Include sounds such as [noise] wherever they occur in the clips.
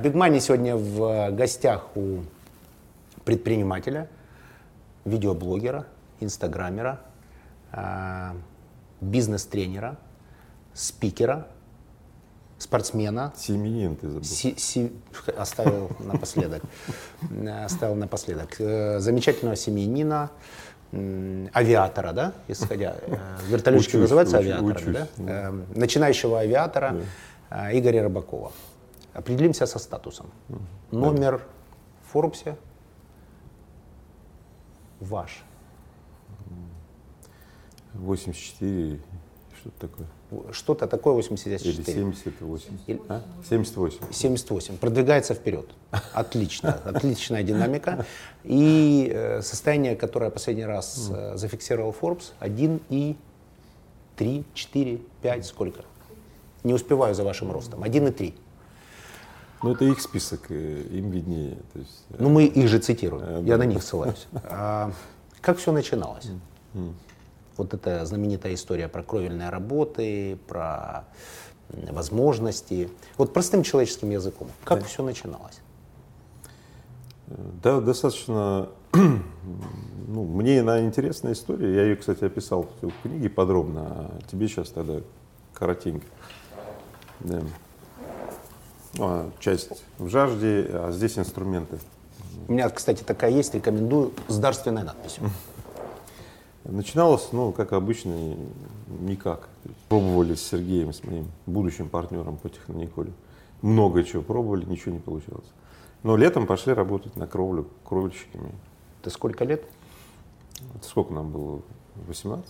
Итак, Money сегодня в гостях у предпринимателя, видеоблогера, инстаграмера, а, бизнес-тренера, спикера, спортсмена. Семенин ты забыл. Си- си- оставил напоследок. Оставил напоследок. Э, Замечательного семьянина, м, авиатора, да, исходя. э, Вертолетчики Учусь, называются авиаторами, учусь, да? да. Э, Начинающего авиатора э, Игоря Рыбакова. Определимся со статусом. Номер в Форбсе ваш. 84, что-то такое. Что-то такое Или 84. 78. Или- А? 78. 78. Продвигается вперед. Отлично. [laughs] Отличная динамика. И э, состояние, которое последний раз э, зафиксировал Forbes, 1 и 3, 4, 5, сколько? Не успеваю за вашим ростом. 1 и 3. Ну, это их список, э, им виднее. То есть, э, Ну, мы их же цитируем. Э, Я да. на них ссылаюсь. А, как все начиналось? Вот эта знаменитая история про кровельные работы, про возможности. Вот простым человеческим языком. Как все начиналось? Да, достаточно, [clears throat] ну, мне она интересная история. Я ее, кстати, описал в книге подробно, а тебе сейчас тогда коротенько. Да. Ну, а часть в жажде, а здесь инструменты. У меня, кстати, такая есть, рекомендую, с дарственной надписью. Начиналось, ну, как обычно, никак. Пробовали с Сергеем, с моим будущим партнером по технониколе. Много чего пробовали, ничего не получалось. Но летом пошли работать на кровлю кровельщиками. Ты сколько лет? Это сколько нам было? 18?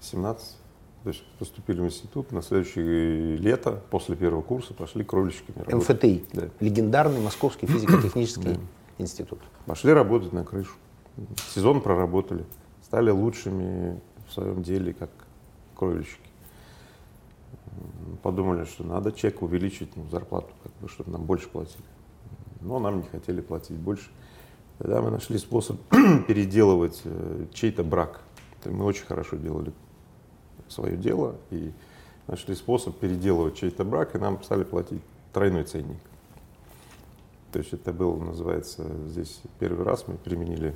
17? То есть поступили в институт, на следующее лето, после первого курса, пошли кровельщиками работать. МФТИ. Да. Легендарный Московский физико-технический институт. Пошли работать на крышу. Сезон проработали. Стали лучшими в своем деле, как кровельщики. М, Подумали, что надо чек увеличить, ну, зарплату, как бы, чтобы нам больше платили. Но нам не хотели платить больше. Тогда мы нашли способ [clears throat] переделывать э, чей-то брак. Это Мы очень хорошо делали свое дело и нашли способ переделывать чей-то брак, и нам стали платить тройной ценник. То есть это был, называется, здесь первый раз мы применили,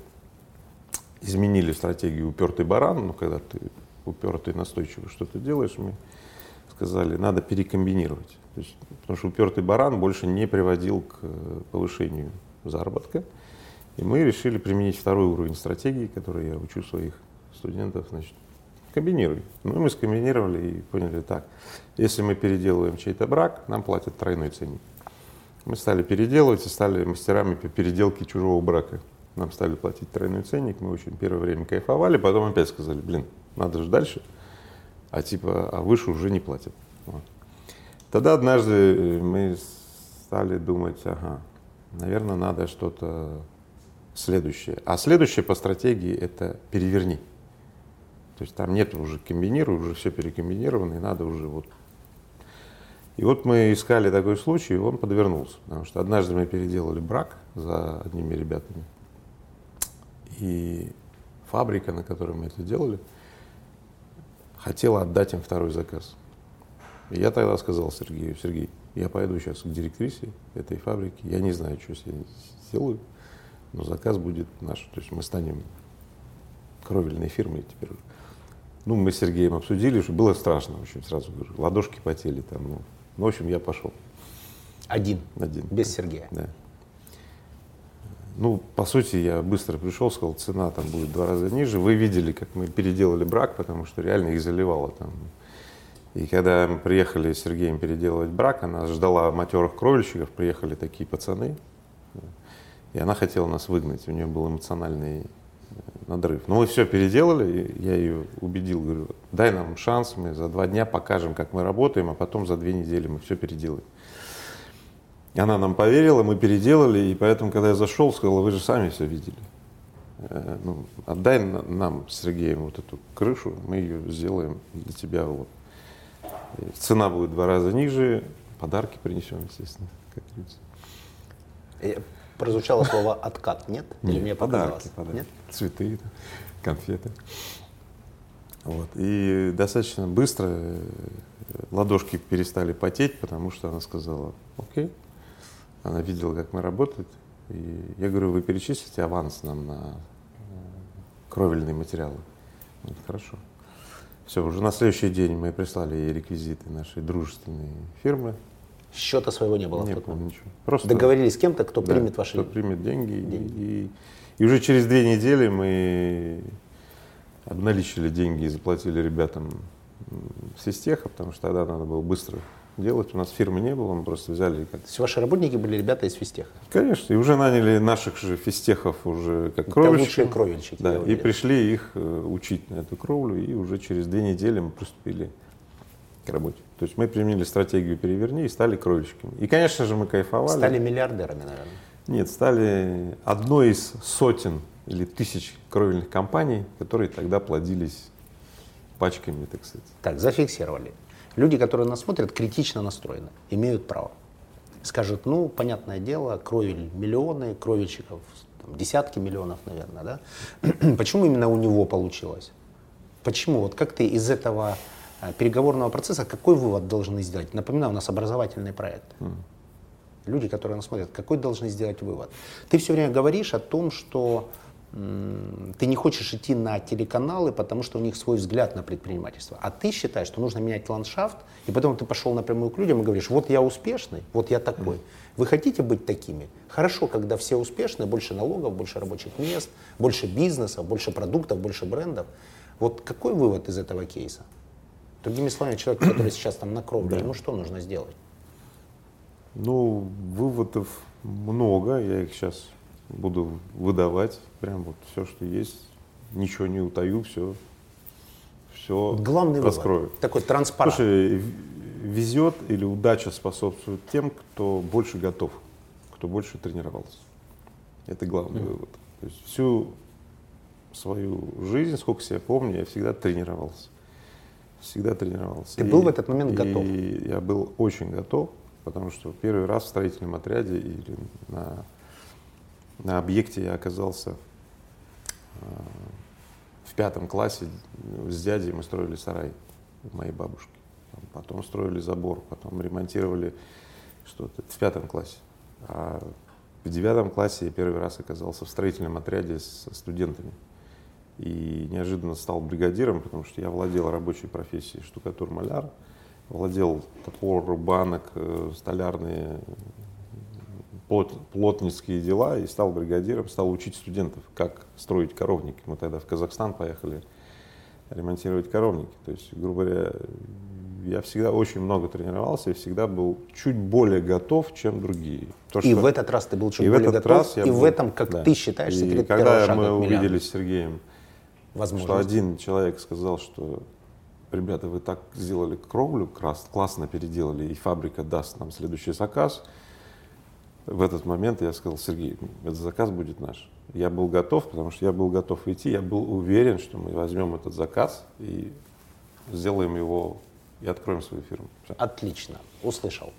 изменили стратегию упертый баран, ну, когда ты упертый настойчиво что-то делаешь, мы сказали, надо перекомбинировать. То есть, потому что упертый баран больше не приводил к э, повышению заработка. И мы решили применить второй уровень стратегии, который я учу своих студентов, значит, комбинируй. Ну, мы скомбинировали и поняли так, если мы переделываем чей-то брак, нам платят тройной ценник. Мы стали переделывать и стали мастерами по переделке чужого брака. Нам стали платить тройной ценник, мы очень первое время кайфовали, потом опять сказали, блин, надо же дальше, а типа, а выше уже не платят. Вот. Тогда однажды э, мы стали думать, ага, наверное, надо что-то следующее. А следующее по стратегии это переверни. То есть там нет уже комбинируй, уже все перекомбинировано, и надо уже вот и вот мы искали такой случай, и он подвернулся. Потому что однажды мы переделали брак за одними ребятами. И фабрика, на которой мы это делали, хотела отдать им второй заказ. И я тогда сказал Сергею, Сергей, я пойду сейчас к директрисе этой фабрики, я не знаю, что ней сделаю, но заказ будет наш. То есть мы станем кровельной фирмой теперь. Ну, мы с Сергеем обсудили, что было страшно, в общем, сразу говорю, ладошки потели там, ну, ну, в общем, я пошел Один. один. Без Сергея. Да. Ну, по сути, я быстро пришел, сказал, цена там будет в два раза ниже. Вы видели, как мы переделали брак, потому что реально их заливало там. И когда мы приехали с Сергеем переделывать брак, она ждала матерых кровельщиков, приехали такие пацаны, и она хотела нас выгнать, у нее был эмоциональный надрыв. Но мы все переделали, я ее убедил, говорю, дай нам шанс, мы за два дня покажем, как мы работаем, а потом за две недели мы все переделаем. Она нам поверила, мы переделали, и поэтому, когда я зашел, сказала, вы же сами все видели. Э, Ну, отдай на- нам с Сергеем вот эту крышу, мы ее сделаем для тебя. Вот. Цена будет в два раза ниже, подарки принесем, естественно, как. Прозвучало слово откат, нет? Или Нет, мне показалось? подарки. Нет? Цветы, конфеты. Вот. И достаточно быстро э, ладошки перестали потеть, потому что она сказала, окей, Она видела, как мы работаем. И я говорю, вы перечислите аванс нам на э, кровельные материалы. Говорит, хорошо. Все, уже на следующий день мы прислали ей реквизиты нашей дружественной фирмы. Счета своего не было? Не в было ничего. Просто Договорились с кем-то, кто да, примет ваши кто примет деньги. деньги. И, и уже через две недели мы обналичили деньги и заплатили ребятам м, с Истеха, потому что тогда надо было быстро делать. У нас фирмы не было, мы просто взяли как То есть ваши работники были ребята из Фистеха? Конечно, и уже наняли наших же фистехов уже как Это кровельщиков. лучшие кровельщики, Да, и пришли их э, учить на эту кровлю, и уже через две недели мы приступили к работе. То есть мы применили стратегию «переверни» и стали кровельщиками. И, конечно же, мы кайфовали. Стали миллиардерами, наверное. Нет, стали одной из сотен или тысяч кровельных компаний, которые тогда плодились пачками, так сказать. Так, зафиксировали. Люди, которые нас смотрят, критично настроены, имеют право. Скажут, ну, понятное дело, кровель миллионы, кровельщиков там, десятки миллионов, наверное, да? [clears throat] Почему именно у него получилось? Почему? Вот как ты из этого переговорного процесса, какой вывод должны сделать? Напоминаю, у нас образовательный проект. Люди, которые нас смотрят, какой должны сделать вывод? Ты все время говоришь о том, что ты не хочешь идти на телеканалы, потому что у них свой взгляд на предпринимательство. А ты считаешь, что нужно менять ландшафт, и потом ты пошел напрямую к людям и говоришь, вот я успешный, вот я такой. Вы хотите быть такими? Хорошо, когда все успешны, больше налогов, больше рабочих мест, больше бизнеса, больше продуктов, больше брендов. Вот какой вывод из этого кейса? Другими словами, человек, который сейчас там на кровле, ему что нужно сделать? Ну, выводов много, я их сейчас буду выдавать, прям вот все, что есть, ничего не утаю, все, все Главный раскрою. вывод. Такой транспарант. Слушай, везет или удача способствует тем, кто больше готов, кто больше тренировался. Это главный вывод. То есть всю свою жизнь, сколько себя помню, я всегда тренировался. Всегда тренировался. Ты был в этот момент готов? И я был очень готов, потому что первый раз в строительном отряде или на, на объекте я оказался э, в пятом классе с дядей мы строили сарай у моей бабушки. Потом строили забор, потом ремонтировали что-то в пятом классе. А в девятом классе я первый раз оказался в строительном отряде со студентами. И неожиданно стал бригадиром, потому что я владел рабочей профессией штукатур-маляр, владел топор, банок, э, столярные плот- плотницкие дела и стал бригадиром, стал учить студентов, как строить коровники. Мы тогда в Казахстан поехали ремонтировать коровники. То есть, грубо говоря, я всегда очень много тренировался и всегда был чуть более готов, чем другие. То, И что- в этот раз ты был чуть и в более этот готов, раз я и был- в этом, как да. ты считаешь, И секрет когда первого шага мы увиделись с Сергеем, что Возможность. один человек сказал, что ребята, вы так сделали кровлю, крас- классно переделали, и фабрика даст нам следующий заказ. В этот момент я сказал, Сергей, этот заказ будет наш. Я был готов, потому что я был готов идти, я был уверен, что мы возьмем этот заказ и сделаем его и откроем свою фирму. Всё. Отлично, услышал.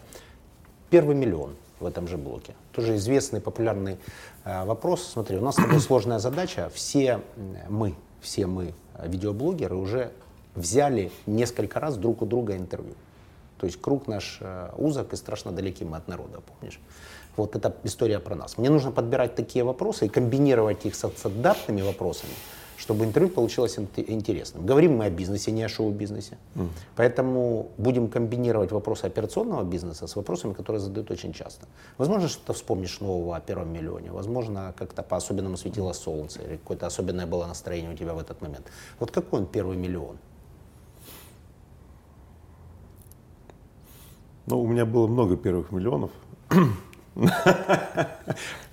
Первый миллион в этом же блоке. Тоже известный, популярный э, вопрос. Смотри, у нас с тобой сложная задача. Все мы, все мы, э, видеоблогеры, уже взяли несколько раз друг у друга интервью. То есть круг наш э, узок и страшно далеки мы от народа, помнишь? Вот это история про нас. Мне нужно подбирать такие вопросы и комбинировать их со стандартными вопросами, чтобы интервью получилось инте- интересным. Говорим мы о бизнесе, не о шоу-бизнесе. Поэтому будем комбинировать вопросы операционного бизнеса с вопросами, которые задают очень часто. Возможно, что-то вспомнишь нового о первом миллионе, возможно, как-то по-особенному светило солнце, или какое-то особенное было настроение у тебя в этот момент. Вот какой он первый миллион? Ну, у меня было много первых миллионов. [laughs]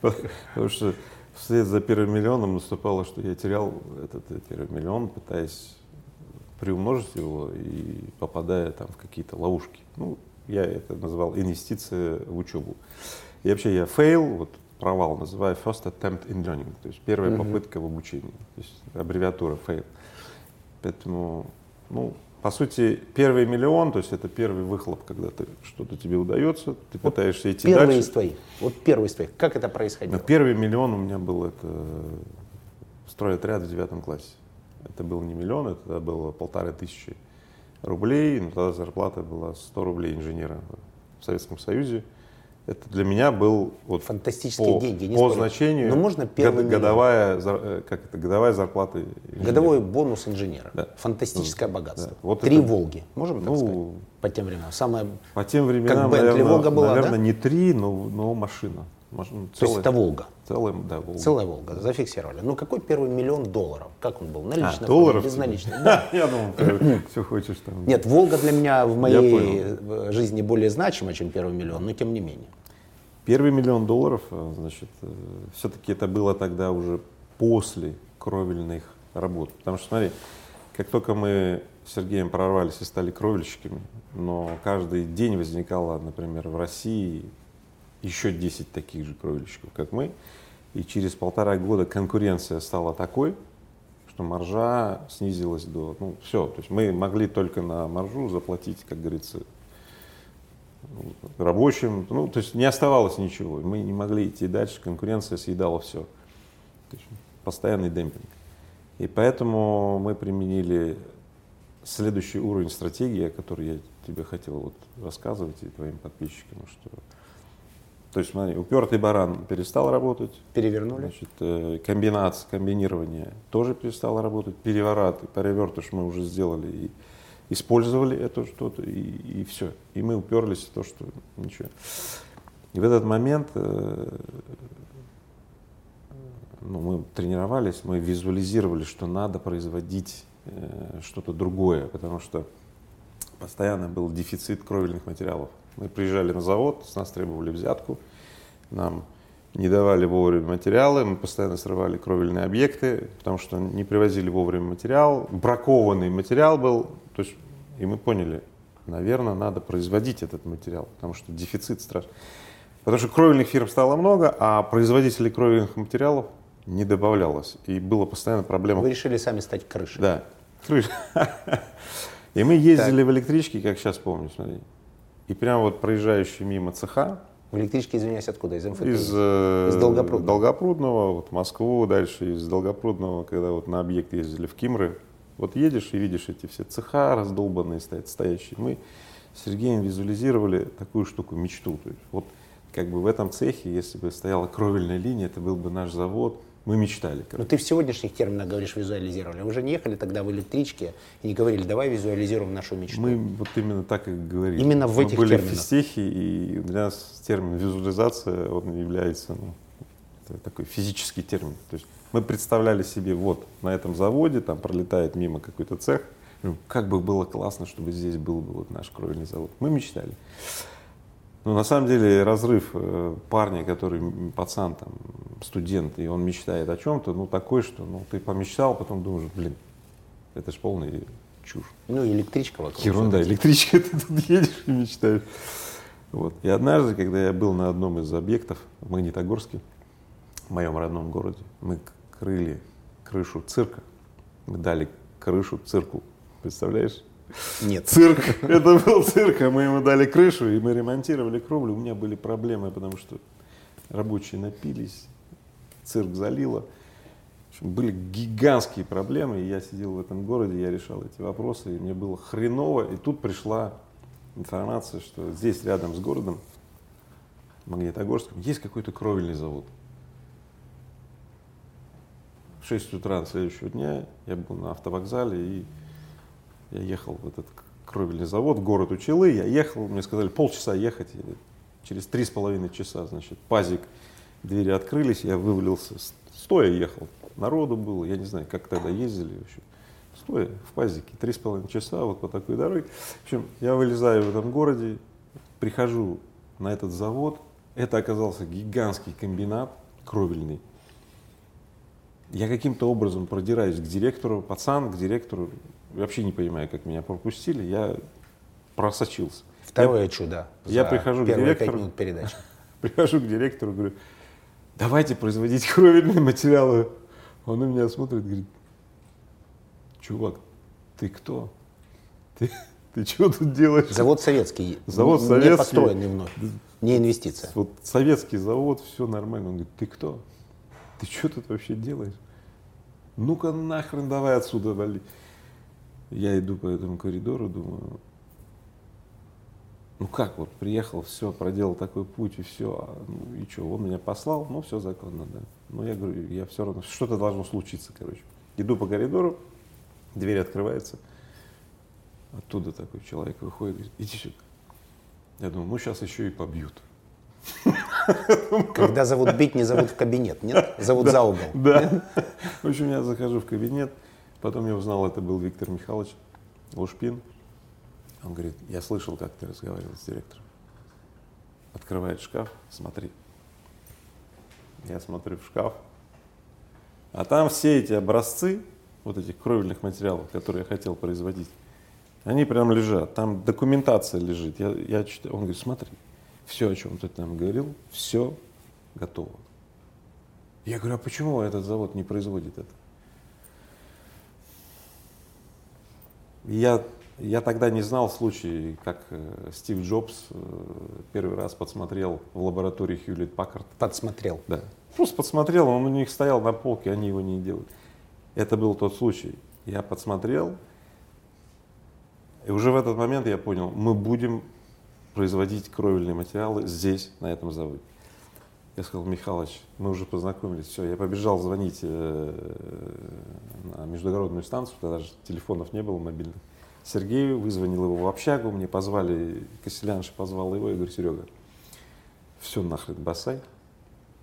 Потому что вслед за первым миллионом наступало, что я терял этот э, первый миллион, пытаясь приумножить его и попадая там в какие-то ловушки. Ну, я это называл инвестиция в учебу. И вообще я fail, вот провал называю first attempt in learning, то есть первая попытка в обучении, то есть аббревиатура fail. Поэтому, ну, по сути, первый миллион, то есть это первый выхлоп, когда ты, что-то тебе удается, ты пытаешься идти Первый дальше. из твоих. Вот первый из твоих. Как это Но происходило? первый миллион у меня был это стройотряд в девятом классе. Это был не миллион, это было полторы тысячи рублей, но тогда зарплата была 100 рублей инженера в Советском Союзе. Это для меня был вот Фантастические по, деньги, не по спорю. значению Но можно год- годовая, э, как это, годовая зарплата. инженера. Годовой бонус инженера. Да. Фантастическое богатство. да. Вот Три это- Волги, можем так Ну, сказать? По тем временам. Самое... По тем временам, Как Бентли наверное, Волга была, наверное да? не три, но, но машина. Машина То есть это Волга. Целая, да, Волга. Целая Волга. Зафиксировали. Ну какой первый миллион долларов? Как он был? Наличный? А, долларов? Безналичный? [laughs] Да. Я думал, ты [clears throat] все хочешь там. Нет, Волга для меня в моей э, жизни более значима, чем первый миллион, но тем не менее. Первый миллион долларов, э, значит, все-таки это было тогда уже после кровельных работ. Потому что, смотри, как только мы с Сергеем прорвались и стали кровельщиками, но каждый день возникало, например, в России еще 10 таких же кровельщиков, как мы. И через полтора года конкуренция стала такой, что маржа снизилась до, ну, все, то есть мы могли только на маржу заплатить, как говорится, рабочим, ну, то есть не оставалось ничего, мы не могли идти дальше, конкуренция съедала все, то есть постоянный демпинг. И поэтому мы применили следующий уровень стратегии, о которой я тебе хотел вот рассказывать и твоим подписчикам, что, то есть смотри, упертый баран перестал работать, Перевернули. Значит, э, комбинация, комбинирование тоже перестало работать. Переворот перевертыш мы уже сделали и использовали это что-то, и, и все. И мы уперлись в то, что ничего. И в этот момент э, ну, мы тренировались, мы визуализировали, что надо производить э, что-то другое, потому что постоянно был дефицит кровельных материалов. Мы приезжали на завод, с нас требовали взятку, нам не давали вовремя материалы, мы постоянно срывали кровельные объекты, потому что не привозили вовремя материал, бракованный материал был, то есть, и мы поняли, наверное, надо производить этот материал, потому что дефицит страшный. Потому что кровельных фирм стало много, а производителей кровельных материалов не добавлялось. И была постоянно проблема Вы решили сами стать крышей. да, крыша. [laughs] И мы ездили в электричке, как сейчас помню, смотри. И прям вот проезжающий мимо цеха, В электричке, извиняюсь, откуда? Из МФТИ? из, э, Из Долгопрудного. Долгопрудного, вот Москву, дальше из Долгопрудного, когда вот на объект ездили в Кимры, вот едешь и видишь эти все цеха раздолбанные стоят, стоящие. Мы с Сергеем визуализировали такую штуку, мечту. То есть вот как бы в этом цехе, если бы стояла кровельная линия, это был бы наш завод. Мы мечтали. Ну ты в сегодняшних терминах говоришь визуализировали. Вы же не ехали тогда в электричке и не говорили, давай визуализируем нашу мечту. Мы вот именно так и говорили. Именно в Мы этих были терминах. в физтехе, и для нас термин визуализация, он является ну, это такой физический термин. То есть мы представляли себе, вот на этом заводе, там пролетает мимо какой-то цех, как бы было классно, чтобы здесь был бы вот наш кровельный завод. Мы мечтали. Но на самом деле разрыв э, парня, который пацан, там, студент, и он мечтает о чем-то, ну такой, что ну, ты помечтал, потом думаешь, блин, это ж полная чушь. Ну электричка вокруг. Ерунда, электричка, [laughs] ты тут едешь и мечтаешь. Вот. И однажды, когда я был на одном из объектов в Магнитогорске, в моем родном городе, мы крыли крышу цирка. Мы дали крышу цирку. Представляешь? Нет. Цирк. Это был цирк, а мы ему дали крышу, и мы ремонтировали кровлю. У меня были проблемы, потому что рабочие напились, цирк залило. В были гигантские проблемы, и я сидел в этом городе, я решал эти вопросы, и мне было хреново. И тут пришла информация, что здесь, рядом с городом, Магнитогорском, есть какой-то кровельный завод. В 6 утра следующего дня я был на автовокзале, и я ехал в этот кровельный завод, город Учелы, я ехал, мне сказали полчаса ехать, через три с половиной часа, значит, пазик, двери открылись, я вывалился, стоя ехал, народу было, я не знаю, как тогда ездили вообще, стоя в пазике, три с половиной часа вот по такой дороге. В общем, я вылезаю в этом городе, прихожу на этот завод, это оказался гигантский комбинат кровельный, я каким-то образом продираюсь к директору, пацан к директору, вообще не понимаю, как меня пропустили, я просочился. Второе чудо. я прихожу к первые директору. пять минут передачи. [laughs] Прихожу к директору, говорю, давайте производить кровельные материалы. Он на меня смотрит, говорит, чувак, ты кто? Ты, ты что тут делаешь? Завод советский. Завод не советский. построенный вновь. Не инвестиция. Вот советский завод, все нормально. Он говорит, ты кто? Ты что тут вообще делаешь? Ну-ка нахрен давай отсюда вали. Я иду по этому коридору, думаю, ну как вот, приехал, все, проделал такой путь, и все, а, ну и что, он меня послал, ну все законно, да. Но я говорю, я все равно, что-то должно случиться, короче. Иду по коридору, дверь открывается, оттуда такой человек выходит, говорит, иди сюда. Я думаю, ну сейчас еще и побьют. [laughs] Когда зовут бить, не зовут в кабинет, нет? Зовут за угол. Да. В общем, я захожу в кабинет, потом я узнал, это был Виктор Михайлович Лушпин. Он говорит, я слышал, как ты разговаривал с директором. Открывает шкаф, смотри. Я смотрю в шкаф, а там все эти образцы, вот этих кровельных материалов, которые я хотел производить, они прям лежат, там документация лежит. Я, я читаю, он говорит, смотри, все, о чем ты там говорил, все готово. Я говорю, а почему этот завод не производит это? Я, я тогда не знал случай, как э, Стив Джобс э, первый раз подсмотрел в лаборатории Хьюлит Паккард. Подсмотрел. Да. Просто подсмотрел, он у них стоял на полке, они его не делают. Это был тот случай. Я подсмотрел, и уже в этот момент я понял, мы будем производить кровельные материалы здесь, на этом заводе. Я сказал, Михалыч, мы уже познакомились, все, я побежал звонить э, на междугородную станцию, тогда же телефонов не было мобильных. Сергею, вызвонил его в общагу, мне позвали, Костелянша позвал его, я говорю, Серега, все нахрен бросай,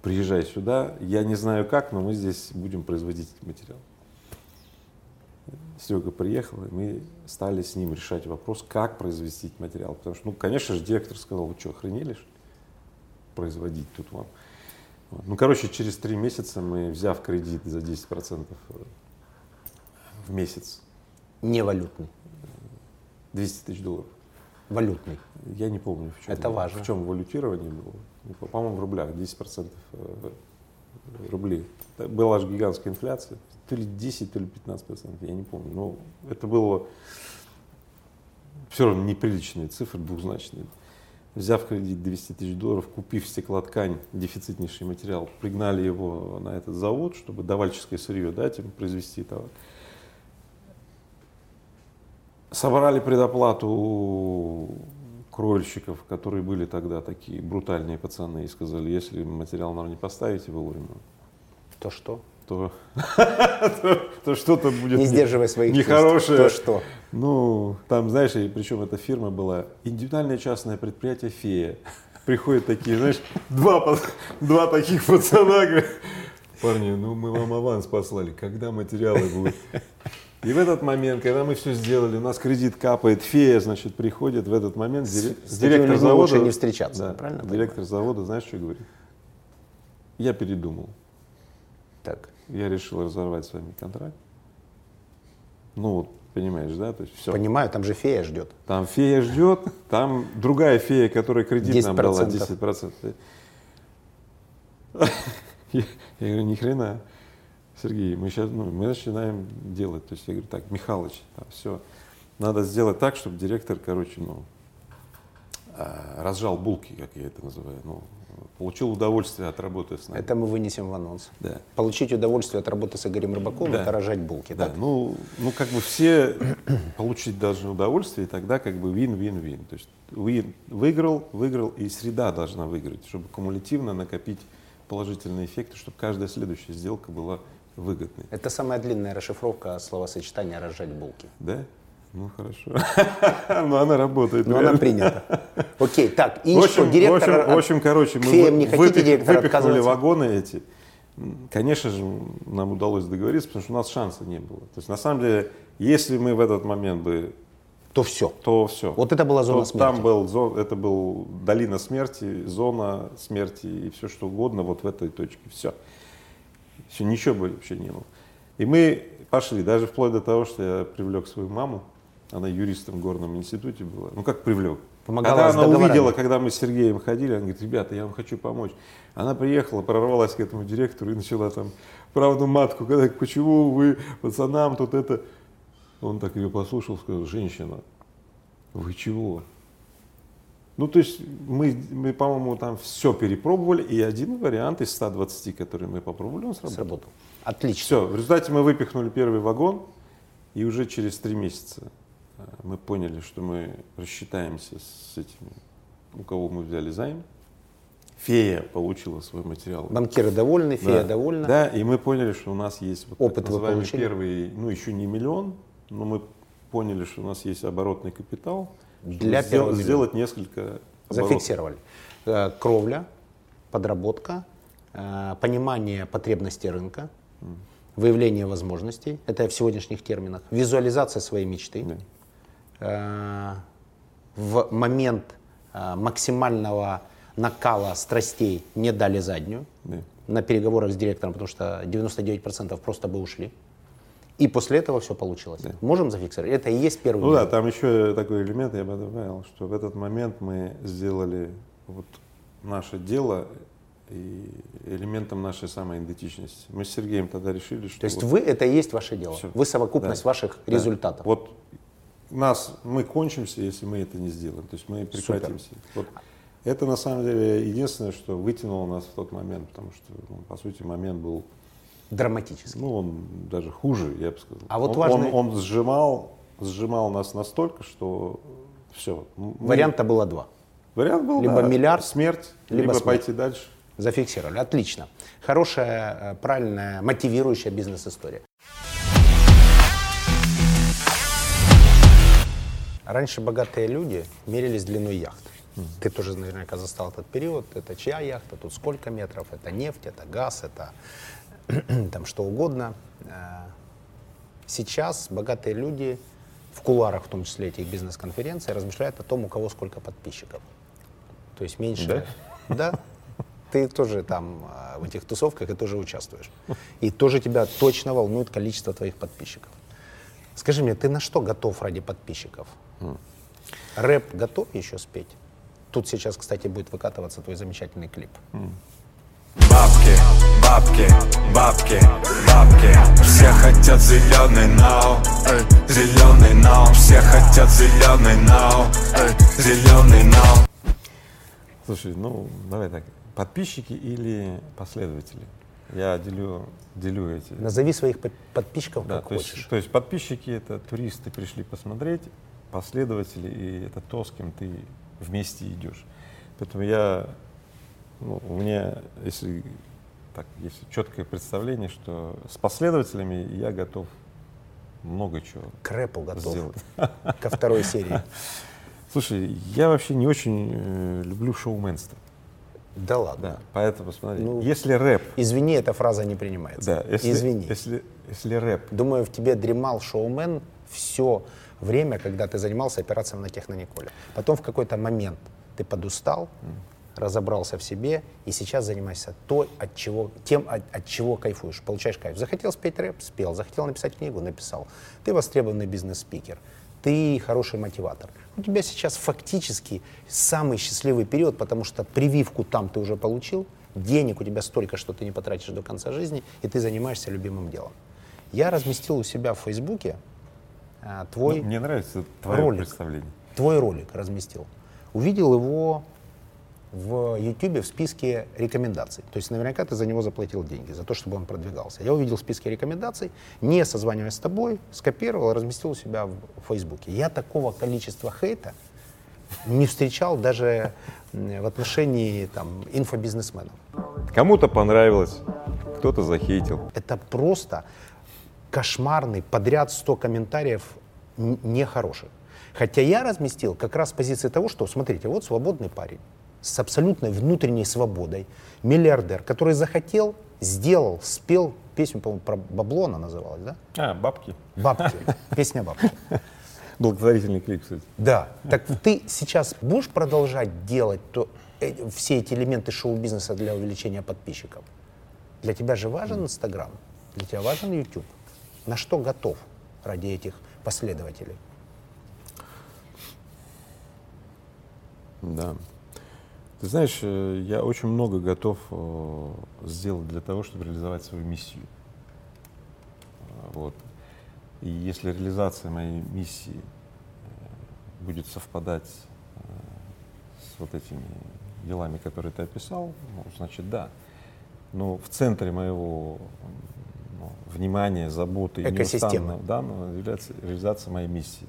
приезжай сюда, я не знаю как, но мы здесь будем производить материал. Серега приехал, и мы стали с ним решать вопрос, как произвести материал. Потому что, ну, конечно же, директор сказал, вы что, охренели производить тут вам? Вот. Ну, короче, через три месяца мы, взяв кредит за 10% э, в месяц. Не валютный. 200 тысяч долларов. Валютный. Я не помню, в чем, Это важно. В чем валютирование было. По-моему, в рублях 10% э, рублей. Была же гигантская инфляция то ли 10, то ли 15 процентов, я не помню. Но это было все равно неприличные цифры, двухзначные. Взяв кредит 200 тысяч долларов, купив стеклоткань, дефицитнейший материал, пригнали его на этот завод, чтобы давальческое сырье дать им произвести товар. Собрали предоплату у кровельщиков, которые были тогда такие брутальные пацаны, и сказали, если материал нам не поставите вовремя, то что? То, [laughs] то что-то будет не сдерживая своих нехорошее. То что? Ну, там, знаешь, и причем эта фирма была индивидуальное частное предприятие «Фея». Приходят такие, знаешь, два, два таких пацана, говорят, парни, ну мы вам аванс послали, когда материалы будут? И в этот момент, когда мы все сделали, у нас кредит капает, фея, значит, приходит в этот момент, с, директор завода... лучше не встречаться, да, правильно? Директор понимаю? завода, знаешь, что говорит? Я передумал. Так я решил разорвать с вами контракт. Ну, вот, понимаешь, да? То есть все. Понимаю, там же фея ждет. Там фея ждет, там другая фея, которая кредит 10%. нам дала 10%. Я говорю, ни хрена. Сергей, мы сейчас, ну, мы начинаем делать. То есть я говорю, так, Михалыч, да, все, надо сделать так, чтобы директор, короче, ну, а, разжал булки, как я это называю, ну, получил удовольствие от работы с нами. Это мы вынесем в анонс. Да. Получить удовольствие от работы с Игорем Рыбаковым да. это рожать булки. Да, ну, ну как бы все [clears throat] получить должны удовольствие, и тогда как бы вин-вин-вин. То есть win, выиграл, выиграл, и среда должна выиграть, чтобы кумулятивно накопить положительные эффекты, чтобы каждая следующая сделка была выгодной. Это самая длинная расшифровка словосочетания «разжать булки». Да? Ну хорошо. [laughs] Но она работает. Но она принята. Окей, так, и в общем, что, директор... В общем, в общем короче, мы не выпих, выпихнули вагоны эти. Конечно же, нам удалось договориться, потому что у нас шанса не было. То есть, на самом деле, если мы в этот момент бы то все. То все. Вот это была зона смерти. Там был, зон, это был долина смерти, зона смерти и все что угодно вот в этой точке. Все. Все, ничего бы вообще не было. И мы пошли, даже вплоть до того, что я привлек свою маму, она юристом в горном институте была. Ну как привлек? Помогала когда она увидела, когда мы с Сергеем ходили, она говорит, ребята, я вам хочу помочь. Она приехала, прорвалась к этому директору и начала там правду матку, когда, почему вы пацанам тут это... Он так ее послушал, сказал, женщина, вы чего? Ну, то есть мы, мы по-моему, там все перепробовали, и один вариант из 120, который мы попробовали, он сработал. Сработал. Отлично. Все, в результате мы выпихнули первый вагон, и уже через три месяца мы поняли, что мы рассчитаемся с этими, у кого мы взяли займ. Фея получила свой материал. Банкиры довольны, фея да. довольна. Да, и мы поняли, что у нас есть вот Опыт так называемый первый, ну еще не миллион, но мы поняли, что у нас есть оборотный капитал. Для сдел- сделать несколько оборотов. Зафиксировали. Э, Кровля, подработка, э, понимание потребностей рынка, выявление возможностей, это в сегодняшних терминах, визуализация своей мечты. Да. Э, В момент э, максимального накала страстей не дали заднюю Да. на переговорах с директором, потому что 99% просто бы ушли. И после этого все получилось. Можем зафиксировать? Это и есть первый Ну да, вызов. там еще такой элемент, я бы добавил, что в этот момент мы сделали вот наше дело и элементом нашей самоидентичности. Мы с Сергеем тогда решили, что То есть вот- вы это и есть ваше дело. Всё. Вы совокупность Да. ваших Да. результатов. Вот нас, мы кончимся, если мы это не сделаем. То есть мы прекратимся. Вот это на самом деле единственное, что вытянуло нас в тот момент, потому что, ну, по сути, момент был, Драматически. ну, он даже хуже, я бы сказал. А вот он, важный- он, он сжимал, сжимал нас настолько, что все. Варианта было два. Вариант был, либо да, миллиард, смерть, либо либо, смерть. пойти дальше. Зафиксировали. Отлично. Хорошая, э, правильная, мотивирующая бизнес-история. Раньше богатые люди мерились длиной яхт. Ты тоже наверняка застал этот период. Это чья яхта, тут сколько метров, это нефть, это газ, это [clears throat] там что угодно. Э, Сейчас богатые люди в кулуарах, в том числе этих бизнес-конференций, размышляют о том, у кого сколько подписчиков. То есть меньше... Да. Ты тоже там а, в этих тусовках и тоже участвуешь. И тоже тебя точно волнует количество твоих подписчиков. Скажи мне, ты на что готов ради подписчиков? Рэп готов еще спеть? Тут сейчас, кстати, будет выкатываться твой замечательный клип. Бабки, бабки, бабки, бабки Все хотят зеленый нау Зеленый нау Все хотят зеленый нау Зеленый нау Слушай, ну давай так, подписчики или последователи? Я делю, делю эти. Назови своих под- подписчиков Да, как то, есть, хочешь. то есть подписчики это туристы пришли посмотреть, последователи и это то, с кем ты вместе идешь. Поэтому я, ну, у меня, если так, есть четкое представление, что с последователями я готов много чего К рэпу готов. сделать. [laughs] Ко второй серии. [laughs] Слушай, я вообще не очень э, люблю шоуменство. Да ладно. Да, поэтому смотри, Ну, если рэп, Извини, эта фраза не принимается. да, если, Извини. если, если рэп Думаю, в тебе дремал шоумен все время, когда ты занимался операциями на Технониколе. Потом в какой-то момент ты подустал, разобрался в себе и сейчас занимаешься то, от чего, тем, от, от чего кайфуешь, получаешь кайф. Захотел спеть рэп, спел. Захотел написать книгу, написал. Ты востребованный бизнес-спикер. Ты хороший мотиватор. У тебя сейчас фактически самый счастливый период, потому что прививку там ты уже получил, денег у тебя столько, что ты не потратишь до конца жизни, и ты занимаешься любимым делом. Я разместил у себя в Фейсбуке твой, ну, мне нравится твое ролик. представление. твой ролик разместил. Увидел его в YouTube в списке рекомендаций. То есть наверняка ты за него заплатил деньги, за то, чтобы он продвигался. Я увидел в списке рекомендаций, не созваниваясь с тобой, скопировал, разместил у себя в Фейсбуке. Я такого количества хейта не встречал даже в отношении там, инфобизнесменов. Кому-то понравилось, кто-то захейтил. Это просто кошмарный подряд 100 комментариев нехороших. Хотя я разместил как раз с позиции того, что, смотрите, вот свободный парень с абсолютной внутренней свободой, миллиардер, который захотел, сделал, спел песню, по-моему, про бабло она называлась, да? А, бабки. Бабки, [laughs] песня бабки. Благотворительный клип, кстати. Да. Так ты сейчас будешь продолжать делать то, э, все эти элементы шоу-бизнеса для увеличения подписчиков? Для тебя же важен Инстаграм, для тебя важен YouTube. На что готов ради этих последователей? Да. Ты знаешь, э, я очень много готов э, сделать для того, чтобы реализовать свою миссию. А, Вот. И если реализация моей миссии э, будет совпадать э, с вот этими делами, которые ты описал, ну, значит, да. Но в центре моего ну, внимания, заботы и неустанного, да, ну, является реализация моей миссии.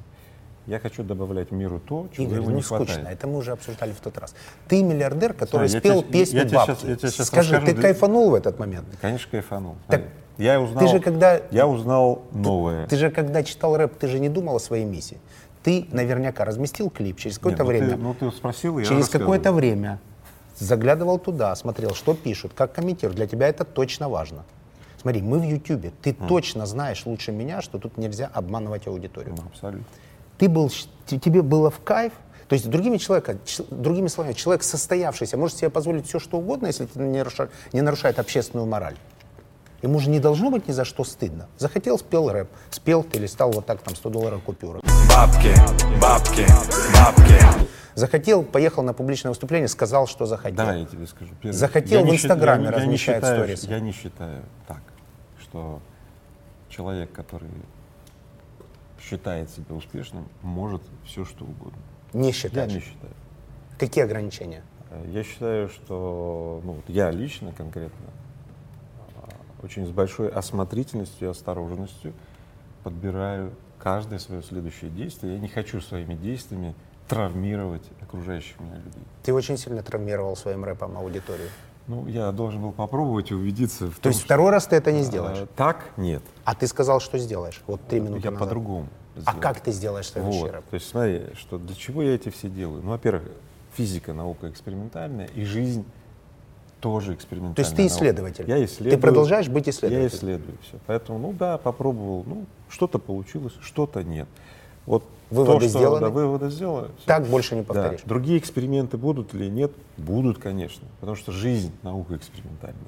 Я хочу добавлять миру то, чего Игорь, ему ну не скучно, хватает. это мы уже обсуждали в тот раз. Ты миллиардер, который Смотри, я спел тебе- песню я тебе бабки. щас- я тебе щас Скажи, расскажу, ты да- кайфанул в этот момент? Конечно, кайфанул. Так я узнал, же когда- я узнал новое. Ты же, когда читал рэп, ты же не думал о своей миссии. Ты наверняка разместил клип через какое-то ну время. Ты, ну ты спросил, я через какое-то время заглядывал туда, смотрел, что пишут, как комментируют. Для тебя это точно важно. Смотри, мы в Ютубе. Ты точно знаешь лучше меня, что тут нельзя обманывать аудиторию. Ну, абсолютно. Ты был, тебе было в кайф. То есть, другими, человека, другими словами, человек состоявшийся может себе позволить все, что угодно, если это не, наруша- не нарушает общественную мораль. Ему же не должно быть ни за что стыдно. Захотел, спел рэп. Спел ты или стал вот так там 100 долларов купюра. Бабки, бабки, бабки. Захотел, поехал на публичное выступление, сказал, что захотел. Давай я тебе скажу. Первое. Захотел Я в счит- Инстаграме размещает сторисы. Я не считаю так, что человек, который считает себя успешным, может все что угодно. Не Я считаешь? не считаю. Какие ограничения? Э, Я считаю, что ну, вот я лично конкретно а, очень с большой осмотрительностью и осторожностью подбираю каждое свое следующее действие. Я не хочу своими действиями травмировать окружающих меня людей. Ты очень сильно травмировал своим рэпом аудиторию. Ну, я должен был попробовать убедиться в То том, есть второй раз ты это не что, сделаешь? э, так нет. А ты сказал, что сделаешь? Вот три минуты я назад. по-другому. А сделаю. как ты сделаешь следующий Вот. рэп? То есть смотри, что для чего я эти все делаю? Ну, во-первых, физика наука экспериментальная, и жизнь тоже экспериментальная. То есть ты наука. исследователь? Я Ты исследую. продолжаешь быть Я исследователем? исследую все. Поэтому, ну да, попробовал. Ну, что-то получилось, что-то нет. Вот Выводы то, что, сделаны? Да, выводы сделаны. всё. Так больше не Да. повторишь. Другие эксперименты будут или нет? Будут, конечно. Потому что жизнь наука экспериментальная.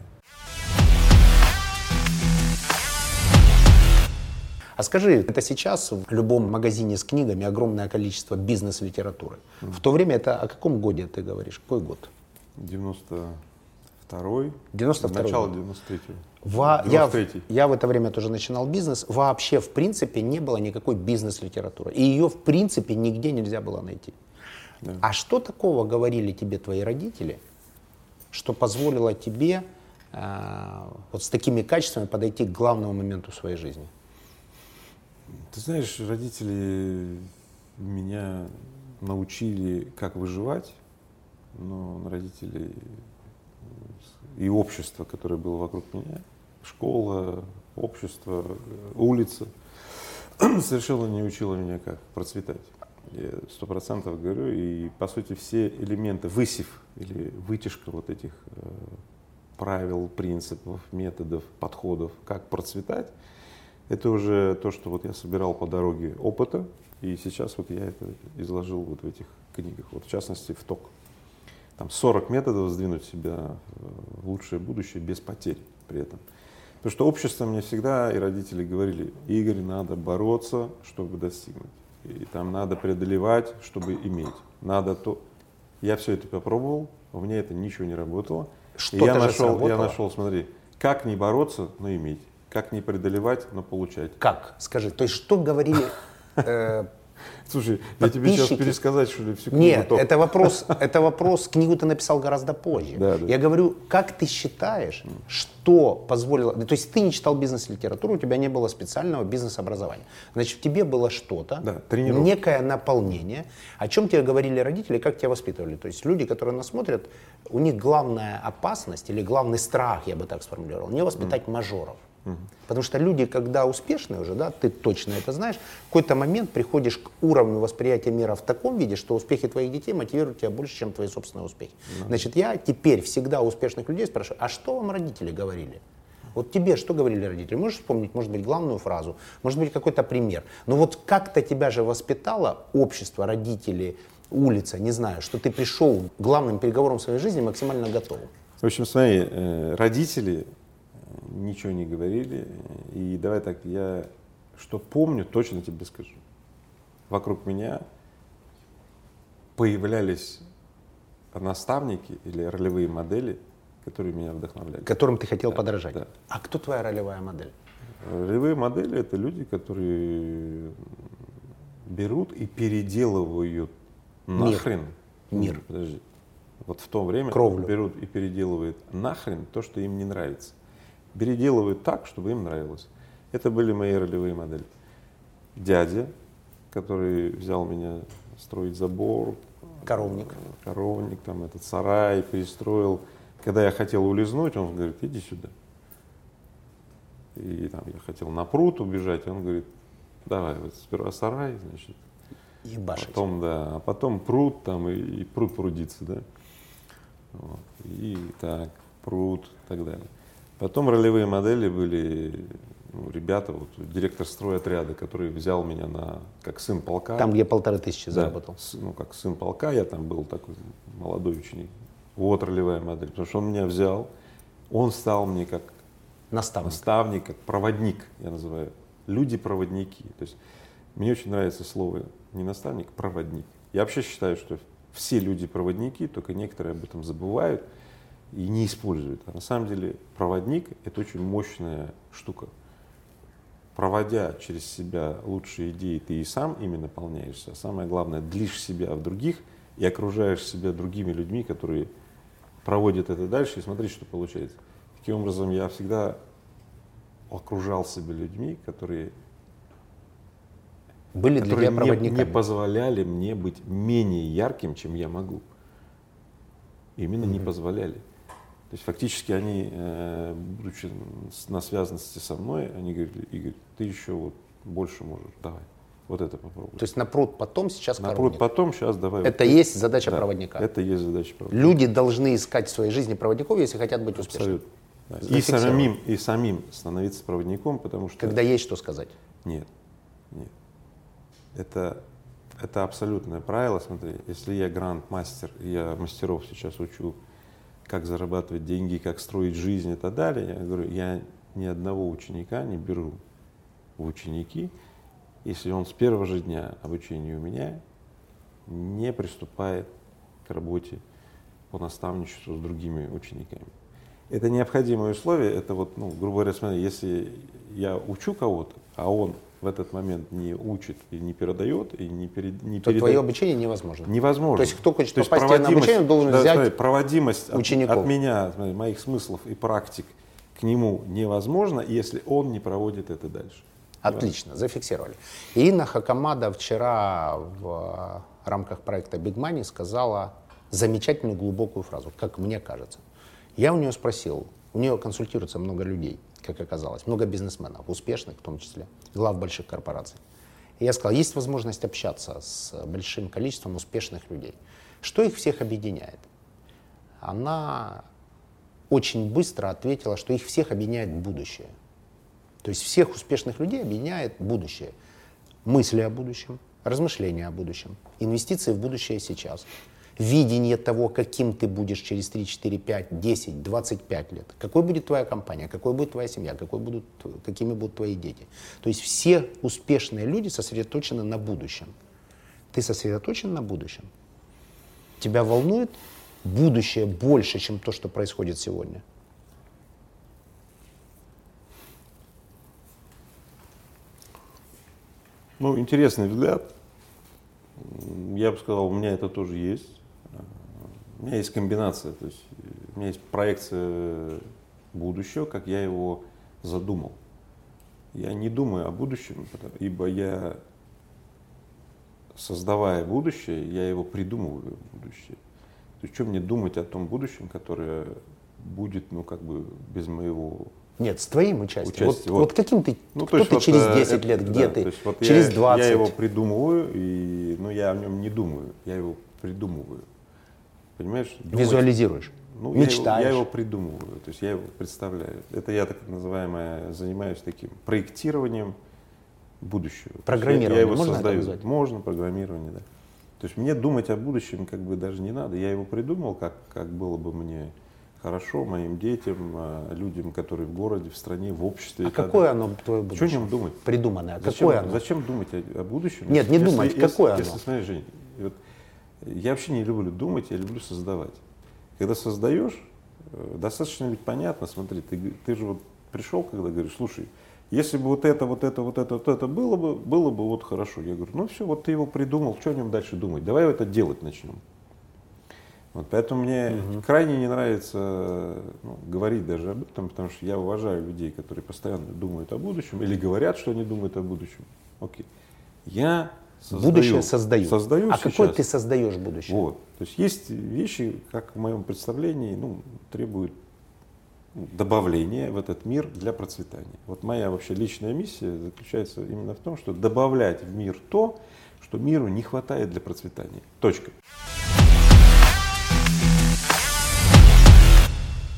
А скажи, это сейчас в любом магазине с книгами огромное количество бизнес-литературы. В то время это о каком годе ты говоришь? Какой год? 92-й. 92-й Начало год. 93-го. Во- я, в- 93-й. я в это время тоже начинал бизнес. Вообще, в принципе, не было никакой бизнес-литературы. И ее, в принципе, нигде нельзя было найти. А что такого говорили тебе твои родители, что позволило тебе э, вот с такими качествами подойти к главному моменту своей жизни? Ты знаешь, родители меня научили, как выживать, но родители и общество, которое было вокруг меня, школа, общество, э, улица, [clears throat] совершенно не учило меня, как процветать. Я сто процентов говорю, и по сути все элементы, высев или вытяжка вот этих э, правил, принципов, методов, подходов, как процветать, это уже то, что вот я собирал по дороге опыта, и сейчас вот я это изложил вот в этих книгах, вот в частности в ТОК. Там 40 методов сдвинуть себя в лучшее будущее без потерь при этом. Потому что общество мне всегда и родители говорили, Игорь, надо бороться, чтобы достигнуть. И там надо преодолевать, чтобы иметь. Надо то. Я все это попробовал, у меня это ничего не работало. И Что-то я же нашел, я сработало. нашел, смотри, как не бороться, но иметь. Как не преодолевать, но получать. Как? Скажи, то есть что говорили... [laughs] э, Слушай, я тебе сейчас пересказать, что ли, всю книгу Нет, «Ток»? это вопрос, [laughs] это вопрос, книгу ты написал гораздо позже. Да, да. Я говорю, как ты считаешь, что позволило... То есть ты не читал бизнес-литературу, у тебя не было специального бизнес-образования. Значит, в тебе было что-то, Да, тренировка. некое наполнение. О чем тебе говорили родители, как тебя воспитывали? То есть люди, которые нас смотрят, у них главная опасность или главный страх, я бы так сформулировал, не воспитать мажоров. Потому что люди, когда успешные уже, да, ты точно это знаешь, в какой-то момент приходишь к уровню восприятия мира в таком виде, что успехи твоих детей мотивируют тебя больше, чем твои собственные успехи. Значит, я теперь всегда успешных людей спрашиваю, а что вам родители говорили? Вот тебе что говорили родители? Можешь вспомнить, может быть, главную фразу, может быть, какой-то пример. Но вот как-то тебя же воспитало общество, родители, улица, не знаю, что ты пришел к главным переговорам в своей жизни максимально готовым. В общем, смотри, э, родители ничего не говорили. И давай так, я что помню, точно тебе скажу. Вокруг меня появлялись наставники или ролевые модели, которые меня вдохновляли. Которым ты хотел Да, подражать. да. А кто твоя ролевая модель? Ролевые модели это люди, которые берут и переделывают Мир. нахрен. Мир. Подожди. Вот в то время Кровлю. берут и переделывают нахрен то, что им не нравится. Переделывают так, чтобы им нравилось. Это были мои ролевые модели. Дядя, который взял меня строить забор, Коровник. коровник, там этот сарай перестроил. Когда я хотел улизнуть, он говорит, иди сюда. И там я хотел на пруд убежать, он говорит, давай, вот сперва сарай, значит, Ебашить. потом, да, а потом пруд там и, и пруд прудится, да. Вот. И так, пруд и так далее. Потом ролевые модели были ну, ребята, вот, директор стройотряда, который взял меня на, как сын полка. Там, где полторы тысячи Да, заработал. ну, как сын полка, я там был такой молодой ученик. Вот ролевая модель. Потому что он меня взял, он стал мне как Наставник. наставник, как проводник, я называю. Люди-проводники. То есть мне очень нравится слово не наставник, а проводник. Я вообще считаю, что все люди проводники, только некоторые об этом забывают и не используют. А на самом деле проводник – это очень мощная штука. Проводя через себя лучшие идеи, ты и сам ими наполняешься. А самое главное, длишь себя в других и окружаешь себя другими людьми, которые проводят это дальше, и смотри, что получается. Таким образом, я всегда окружал себя людьми, которые, Были для которые тебя не, проводниками. не позволяли мне быть менее ярким, чем я могу. Именно не позволяли. То есть фактически они, э, будучи на связанности со мной, они говорили, Игорь, ты еще вот больше можешь, давай, вот это попробуй. То есть на пруд потом, сейчас На коровник. пруд потом, сейчас давай. Это вот есть задача Да, проводника. Это есть задача проводника. Люди должны искать в своей жизни проводников, если хотят быть успешными. Да. И самим, и самим становиться проводником, потому что... Когда есть что сказать. Нет, нет. Это, это абсолютное правило. Смотри, если я гранд-мастер, я мастеров сейчас учу, как зарабатывать деньги, как строить жизнь и так далее, я говорю, я ни одного ученика не беру в ученики, если он с первого же дня обучения у меня не приступает к работе по наставничеству с другими учениками. Это необходимое условие, это вот, ну, грубо говоря, смотри, если я учу кого-то, а он в этот момент не учит и не передает, и не, перед, не То твое передает, обучение невозможно. невозможно. То есть кто хочет То попасть тебе на проводимость- обучение, он должен да, взять смотри, проводимость от- учеников. От, меня, смотри, моих смыслов и практик к нему невозможно, если он не проводит это дальше. Отлично, зафиксировали. Ирина Хакамада вчера в э, рамках проекта Big Money сказала замечательную глубокую фразу, как мне кажется. Я у нее спросил, у нее консультируется много людей, как оказалось, много бизнесменов, успешных в том числе, глав больших корпораций. И я сказал, есть возможность общаться с большим количеством успешных людей. Что их всех объединяет? Она очень быстро ответила, что их всех объединяет будущее. То есть всех успешных людей объединяет будущее. Мысли о будущем, размышления о будущем, инвестиции в будущее сейчас, видение того, каким ты будешь через 3, 4, 5, 10, 25 лет. Какой будет твоя компания, какой будет твоя семья, какой будут, какими будут твои дети. То есть все успешные люди сосредоточены на будущем. Ты сосредоточен на будущем. Тебя волнует будущее больше, чем то, что происходит сегодня. Ну, интересный взгляд. Я бы сказал, у меня это тоже есть. У меня есть комбинация, то есть э, у меня есть проекция будущего, как я его задумал. Я не думаю о будущем, ибо я, создавая будущее, я его придумываю будущее. То есть что мне думать о том будущем, которое будет, ну, как бы без моего Нет, с твоим участием. Участие, вот, вот. вот каким ты, Ну, кто ты вот, через э, 10 это- лет, где да, ты, есть вот через я, 20. Я его придумываю, и, но я о нем не думаю, я его придумываю. Понимаешь? Думать- Визуализируешь, ну, я его- мечтаешь. Я его, придумываю, то есть я его представляю. Это я так называемое занимаюсь таким проектированием будущего. Программирование Я, я его можно это создаю. назвать? Можно программирование, да. То есть мне думать о будущем как бы даже не надо. Я его придумал, как, как было бы мне хорошо, моим детям, а, людям, которые в городе, в стране, в обществе. А так какое оно твое Что о будущее? нем думать? Придуманное. Зачем, Какое оно? зачем думать о, о будущем? Нет, не если- думать, если- какое если, оно? смотри, Жень, вот, я вообще не люблю думать, я люблю создавать. Когда создаешь, э, достаточно ведь понятно, смотри, ты, ты же вот пришел, когда говоришь, слушай, если бы вот это, вот это, вот это, вот это было бы, было бы вот хорошо. Я говорю, ну все, вот ты его придумал, что о нем дальше думать? Давай это делать начнем. Вот, поэтому мне крайне не нравится ну, говорить даже об этом, потому что я уважаю людей, которые постоянно думают о будущем или говорят, что они думают о будущем. Окей. Я Создаю. Будущее создаю. Создаю а сейчас. какое ты создаешь будущее? Вот. То есть есть вещи, как в моем представлении, ну, требуют добавления в этот мир для процветания. Вот моя вообще личная миссия заключается именно в том, что добавлять в мир то, что миру не хватает для процветания. Точка.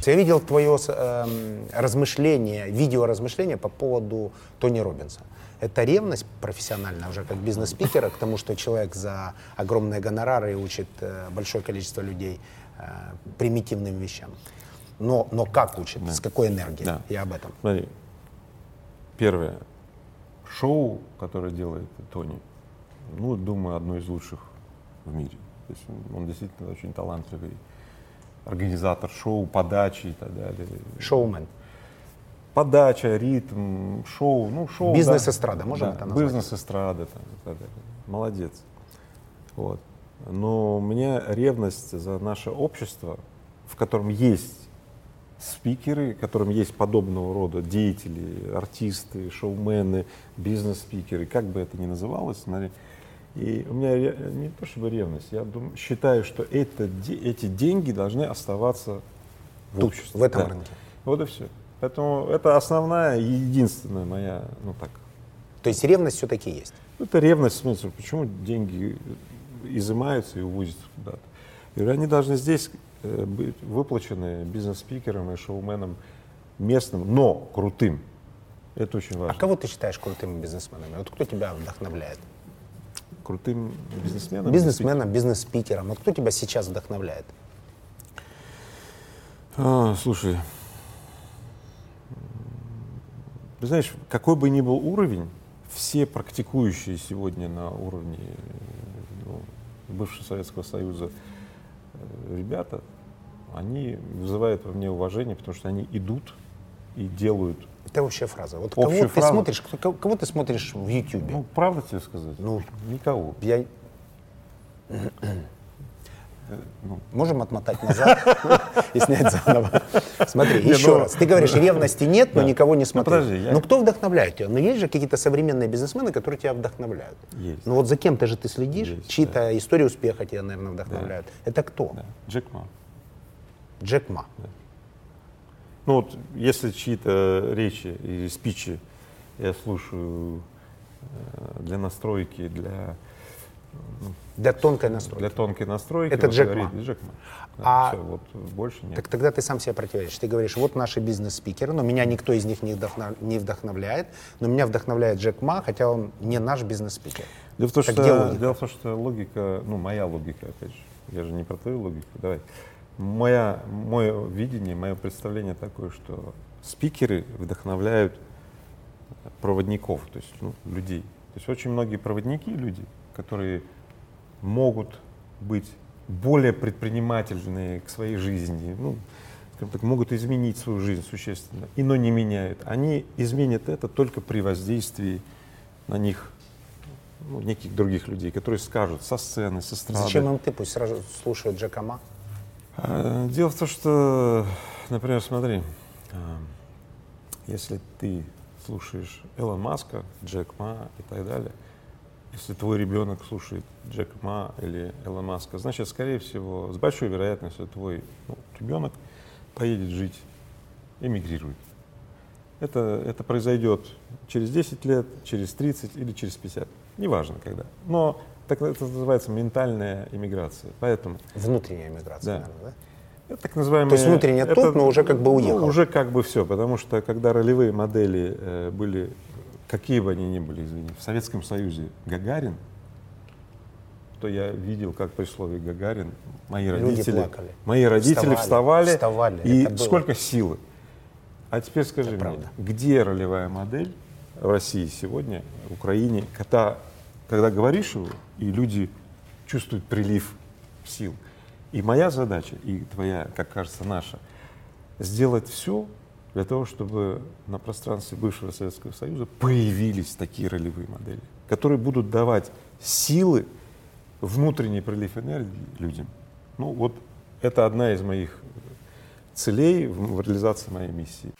Я видел твое эм, размышление, видео размышление по поводу Тони Робинса. Это ревность профессиональная уже как бизнес-спикера к тому, что человек за огромные гонорары учит э, большое количество людей э, примитивным вещам. Но, но как учит, Да. с какой энергией? Да. Я об этом. Смотри, первое. Шоу, которое делает Тони, ну, думаю, одно из лучших в мире. То есть он, он действительно очень талантливый организатор шоу, подачи и так далее. Шоумен. Подача, ритм, шоу, ну шоу. Бизнес-эстрада, да. можем Да, это назвать? Бизнес-эстрада там, и так далее. Молодец. Вот. Но у меня ревность за наше общество, в котором есть спикеры, в котором есть подобного рода деятели, артисты, шоумены, бизнес-спикеры, как бы это ни называлось, смотри. И у меня не то чтобы ревность, я дум- считаю, что это, эти деньги должны оставаться в Тут, обществе. в этом Да. рынке. Вот и все. Поэтому это основная единственная моя, ну так, То есть ревность все-таки есть. ну, это ревность в смысле, почему деньги изымаются и увозятся куда-то. И они должны здесь э, быть выплачены бизнес-спикерам и шоуменам местным, но крутым. Это очень А важно. кого ты считаешь крутыми бизнесменами? Вот кто тебя вдохновляет? Крутым бизнесменом. Бизнесменом, бизнес-спикером. Вот кто тебя сейчас вдохновляет? А, слушай, ты знаешь, какой бы ни был уровень, все практикующие сегодня на уровне ну, бывшего Советского Союза э, ребята, они вызывают во мне уважение, потому что они идут и делают. Это общая фраза. Вот Общая кого ты фраза. смотришь, кто- кого, кого ты смотришь в Ютубе? Ну, правда тебе сказать? Ну. никого. Я... ну. Можем отмотать назад [laughs] и снять заново. Смотри, еще ну, раз. Ты говоришь, ревности нет, но никого не Ну, подожди, я- Ну кто вдохновляет тебя? Ну есть же какие-то современные бизнесмены, которые тебя вдохновляют. Есть. Ну вот за кем-то же ты следишь, чьи-то истории успеха тебя, наверное, вдохновляют. Это кто? Джек Ма. Джек Ма. Ну вот, если чьи-то речи и спичи я слушаю э, для настройки, для, Для тонкой настройки. для тонкой настройки, Это вот Джек Ма. Джек Ма. А- всё, вот больше нет. Так тогда ты сам себе противоречишь. Ты говоришь, вот наши бизнес-спикеры, но меня никто из них не, вдохнов- не вдохновляет, но меня вдохновляет Джек Ма, хотя он не наш бизнес-спикер. Дело в, том, Так что, логика? дело в том, что логика, ну, моя логика, опять же, я же не про твою логику, давай. Моя, мое видение, мое представление такое, что спикеры вдохновляют проводников, то есть ну, людей. То есть очень многие проводники, люди, которые могут быть более предпринимательные к своей жизни, ну, скажем так, могут изменить свою жизнь существенно, и но не меняют. Они изменят это только при воздействии на них ну, неких других людей, которые скажут со сцены, со эстрады. Зачем им ты? Пусть сразу слушают Джека Ма. А, Дело в том, что, например, смотри, а, если ты слушаешь Элон Маска, Джек Ма и так далее, если твой ребенок слушает Джека Ма или Элон Маска, значит, скорее всего, с большой вероятностью твой ну, ребенок поедет жить, эмигрирует. Это, это произойдет через 10 лет, через 30 или через 50. Неважно когда. Но так это называется ментальная иммиграция. Поэтому Внутренняя миграция, Да. наверное, да? это так называемые... То есть внутренне это, тут, но уже как бы ну, уехал. уже как бы все, потому что когда ролевые модели э, были, какие бы они ни были, извини, в Советском Союзе Гагарин, то я видел, как при слове Гагарин мои Люди родители, плакали. мои родители Вставали, вставали, вставали, и это было. сколько силы. А теперь скажи Это мне, правда. где ролевая модель в России сегодня, в Украине, когда, когда говоришь его, и люди чувствуют прилив сил. И моя задача, и твоя, как кажется, наша, сделать все для того, чтобы на пространстве бывшего Советского Союза появились такие ролевые модели, которые будут давать силы, внутренний прилив энергии людям. Ну вот это одна из моих целей в реализации моей миссии.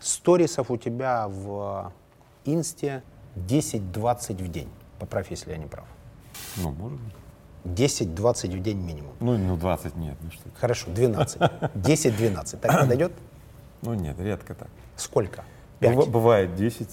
Сторисов у тебя в инсте 10-20 в день. Поправь, если я не прав. Ну, может быть. 10-20 в день минимум. Ну, ну 20 нет, ну что. Хорошо, 12. 10-12. Так подойдет? Ну нет, редко так. Сколько? Быва- Пять. Бывает 10,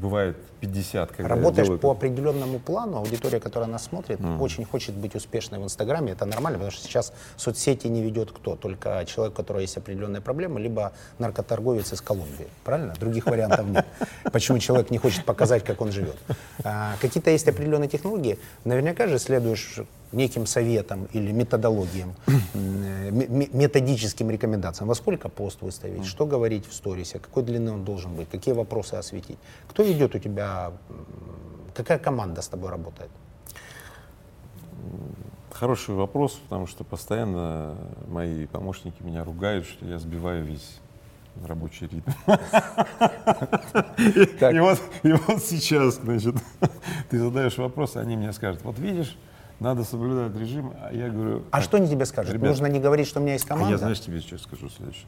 бывает 50. Когда Работаешь делаю по определенному плану, аудитория, которая нас смотрит, очень хочет быть успешной в Инстаграме. Это нормально, потому что сейчас соцсети не ведет кто? Только человек, у которого есть определенные проблемы, либо наркоторговец из Колумбии. Правильно? Других вариантов нет. Почему человек не хочет показать, как он живет? А, Какие-то есть определенные технологии. Наверняка же следуешь неким советам или методологиям, э, ме- ме- методическим рекомендациям. Во сколько пост выставить, что говорить в сторисе, какой длины он должен быть, какие вопросы осветить. Кто ведет у тебя, какая команда с тобой работает? Хороший вопрос, потому что постоянно мои помощники меня ругают, что я сбиваю весь рабочий ритм. И вот, и вот сейчас, значит, ты задаешь вопрос, они мне скажут, вот видишь, надо соблюдать режим, а я говорю... А «Так, что они тебе скажут? ребят, Нужно не говорить, что у меня есть А команда? я, знаешь, тебе что скажу следующее.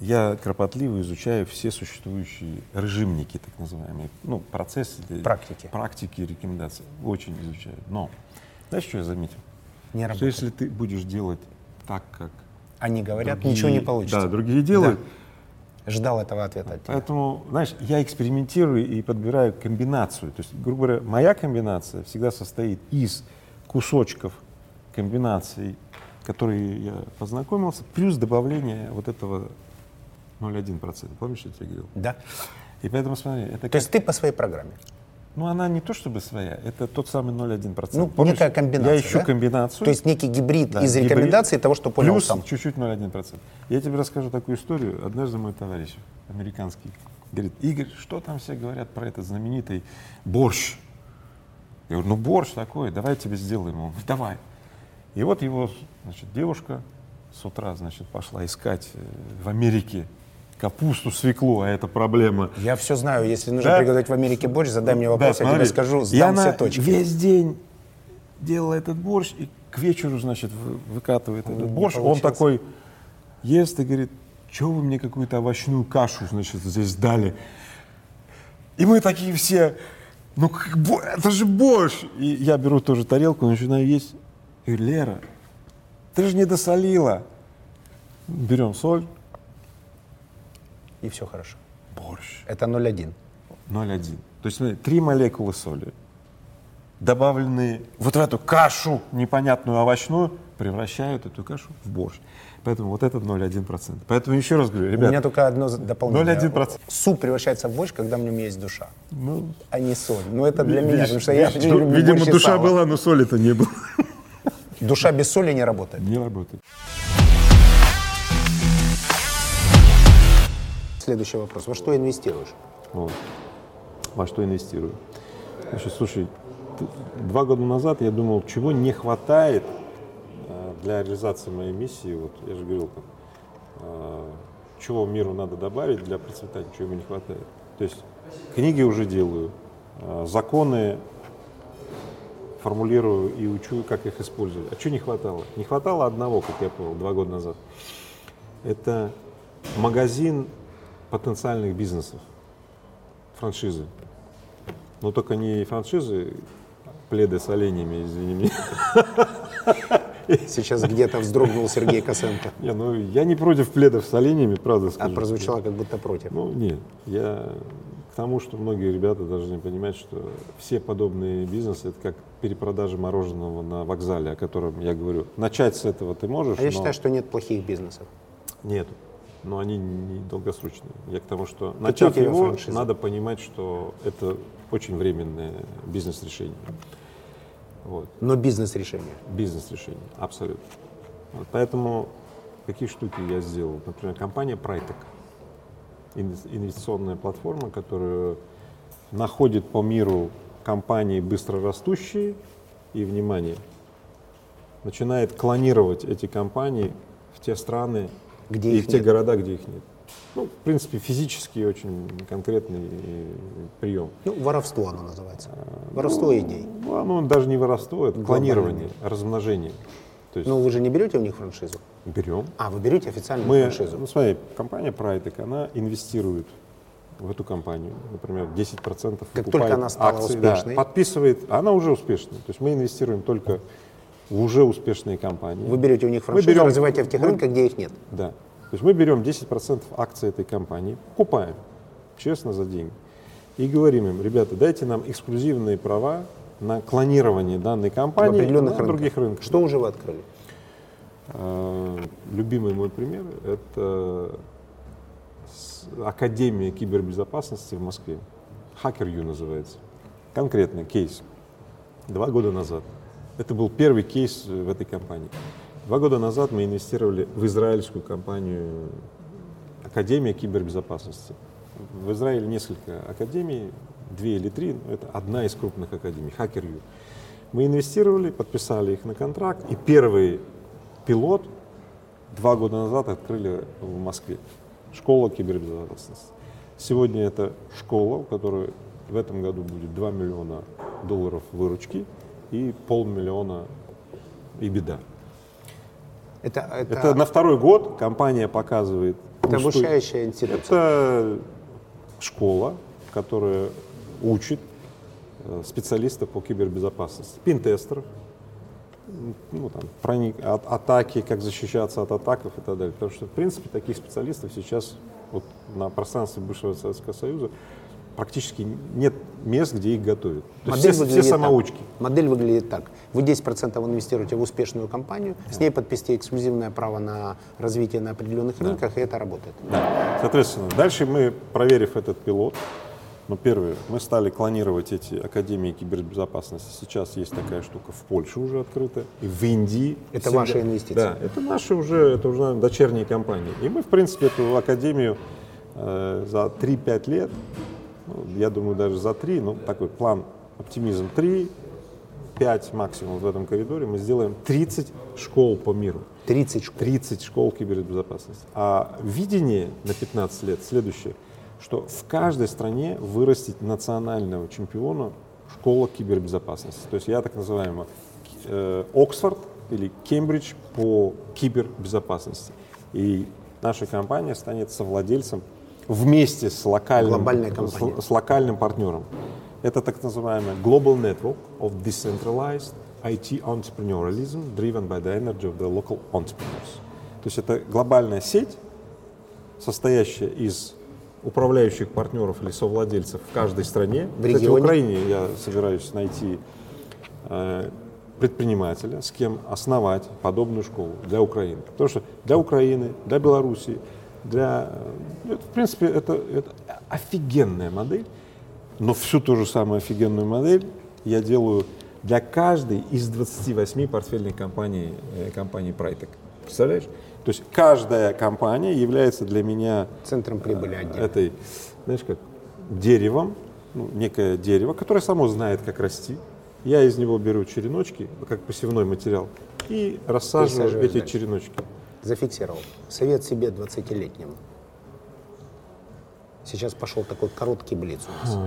Я кропотливо изучаю все существующие режимники, так называемые, ну, процессы, или Практики. практики, рекомендации. Очень изучаю. Но, знаешь, что я заметил? Не Что работает. если ты будешь делать так, как Они говорят, другие- ничего не получится. Да, другие делают. Ждал этого ответа от тебя. Поэтому, знаешь, я экспериментирую и подбираю комбинацию. То есть, грубо говоря, моя комбинация всегда состоит из кусочков комбинаций, которые я познакомился, плюс добавление вот этого 0,1%. Помнишь, я тебе говорил? Да? И поэтому, смотри, это То как- есть ты по своей программе. ну, она не то чтобы своя, это тот самый 0,1%. Ну, Помнишь, некая комбинация, Я ищу да? комбинацию. То есть некий гибрид Да, из гибрид рекомендаций того, что понял Плюс сам. чуть-чуть 0,1%. Я тебе расскажу такую историю. Однажды мой товарищ американский говорит, Игорь, что там все говорят про этот знаменитый борщ? Я говорю, ну борщ такой, давай я тебе сделаем. Он говорит, давай. И вот его, значит, девушка с утра, значит, пошла искать э, в Америке капусту, свеклу, а это проблема. Я все знаю. Если нужно Да. приготовить в Америке борщ, задай мне Да, вопрос, я тебе смотри. скажу, сдам она все точки. весь день делала этот борщ, и к вечеру, значит, вы- выкатывает этот борщ. Он получилось. такой ест и говорит, что вы мне какую-то овощную кашу, значит, здесь дали? И мы такие все, ну это же борщ! И я беру тоже тарелку, начинаю есть. И Лера, ты же не досолила. Берем соль, И все хорошо. борщ. Это 0,1. 0,1. То есть, смотри, три молекулы соли, добавленные вот в эту кашу непонятную овощную, превращают эту кашу в борщ. Поэтому вот этот 0,1%. Поэтому еще раз говорю, У меня только одно дополнение. 0,1%. Суп превращается в борщ, когда в нем есть душа, ну, а не соль. Но это для меня, видишь, потому что я видишь, не ду- люблю видимо, душа сало. была, но соли-то не было. Душа без соли не работает. Не работает. Следующий вопрос. Во что инвестируешь? Вот. Во что инвестирую? Значит, слушай, два года назад я думал, чего не хватает э, для реализации моей миссии. Вот я же говорил, там, э, чего миру надо добавить для процветания, чего ему не хватает. То есть книги уже делаю, э, законы формулирую и учу, как их использовать. А чего не хватало? Не хватало одного, как я понял, два года назад. Это магазин потенциальных бизнесов, франшизы. Но только не франшизы, пледы с оленями, извини меня. Сейчас где-то вздрогнул Сергей Косенко. Не, ну, я не против пледов с оленями, правда А скажу. прозвучало как будто против. Ну, нет, я к тому, что многие ребята должны понимать, что все подобные бизнесы, это как перепродажа мороженого на вокзале, о котором я говорю. Начать с этого ты можешь, А я но считаю, что нет плохих бизнесов. нет, но они не долгосрочные. Я к тому, что Какие начав его, франшизы? надо понимать, что это очень временное бизнес-решение. Вот. Но бизнес-решение. Бизнес-решение, абсолютно. Вот поэтому какие штуки я сделал? Например, компания. Инвес- Инвестиционная платформа, которая находит по миру компании быстрорастущие и, внимание, начинает клонировать эти компании в те страны Где и их в те нет. города, где их нет. Ну, в принципе, физически очень конкретный э, прием. Ну, воровство оно называется. Воровство идей. Ну, оно даже не воровство, это Глобальный клонирование, размножение. То есть Ну, вы же не берете у них франшизу? берем. А, вы берете официальную Мы, франшизу. ну, смотри, компания Pritec, она инвестирует в эту компанию, например, 10% Как только она стала акций, да, успешной. подписывает, она уже успешная. То есть мы инвестируем только уже успешные компании. Вы берете у них Мы франшизу, берем- развиваете в тех мы- рынках, где их нет. Да. То есть мы берем 10% акций этой компании, покупаем, честно, за деньги. И говорим им, ребята, дайте нам эксклюзивные права на клонирование данной В компании определенных на рынках. других рынках. Что уже вы открыли? Э, Любимый мой пример – это Академия кибербезопасности в Москве. Хакер.ю называется. Конкретный кейс. Два года назад. Это был первый кейс э, в этой компании. Два года назад мы инвестировали в израильскую компанию Академия кибербезопасности. В Израиле несколько академий, две или три, но это одна из крупных академий, Хакер.ю. Мы инвестировали, подписали их на контракт, и первый пилот два года назад открыли в Москве. Школа кибербезопасности. Сегодня это школа, у которой в этом году будет 2 миллиона долларов выручки и полмиллиона и беда. Это, это, Это на второй год компания показывает. это усту- обучающая институция. Это школа, которая учит э, специалистов по кибербезопасности, пинтестеров, м, ну, там, проник- от- атаки, как защищаться от атаков и так далее. Потому что, в принципе, таких специалистов сейчас вот, на пространстве бывшего Советского Союза практически нет мест, где их готовят. То есть Модель все, все выглядит так. самоучки. Модель выглядит так. Вы 10% инвестируете в успешную компанию, с ней подписываете эксклюзивное право на развитие на определенных рынках, и это работает. Да. Соответственно, дальше мы, проверив этот пилот, ну, первое, мы стали клонировать эти академии кибербезопасности. Сейчас есть такая штука в Польше уже открыта, и в Индии. Это В ваши инвестиции? Да, это наши уже, это уже наверное, дочерние компании. И мы, в принципе, эту академию э, за 3-5 лет, я думаю, даже за 3, ну, такой план оптимизм 3, 5 максимум в этом коридоре, мы сделаем 30 школ по миру. 30 школ. 30 школ кибербезопасности. А видение на 15 лет следующее, что в каждой стране вырастить национального чемпиона школа кибербезопасности. То есть я так называемый э, Оксфорд или Кембридж по кибербезопасности. И наша компания станет совладельцем вместе с локальным, с, с локальным партнером. Это так называемый Global Network of Decentralized IT Entrepreneurialism driven by the energy of the local entrepreneurs. То есть это глобальная сеть, состоящая из управляющих партнеров или совладельцев в каждой стране. В Кстати, в? Украине я собираюсь найти э, предпринимателя, с кем основать подобную школу для Украины. Потому что для Украины, для Белоруссии, для... э, это, в принципе, это, это офигенная модель, но всю ту же самую офигенную модель я делаю для каждой из 28 портфельных компаний, э, компаний Pritec. Представляешь? То есть каждая компания является для меня Центром прибыли отдельно. этой, знаешь, как деревом, ну, некое дерево, которое само знает, как расти. Я из него беру череночки, как посевной материал, и рассаживаю эти дальше. череночки. Зафиксировал. Совет себе 20-летнему. Сейчас пошел такой короткий блиц у нас.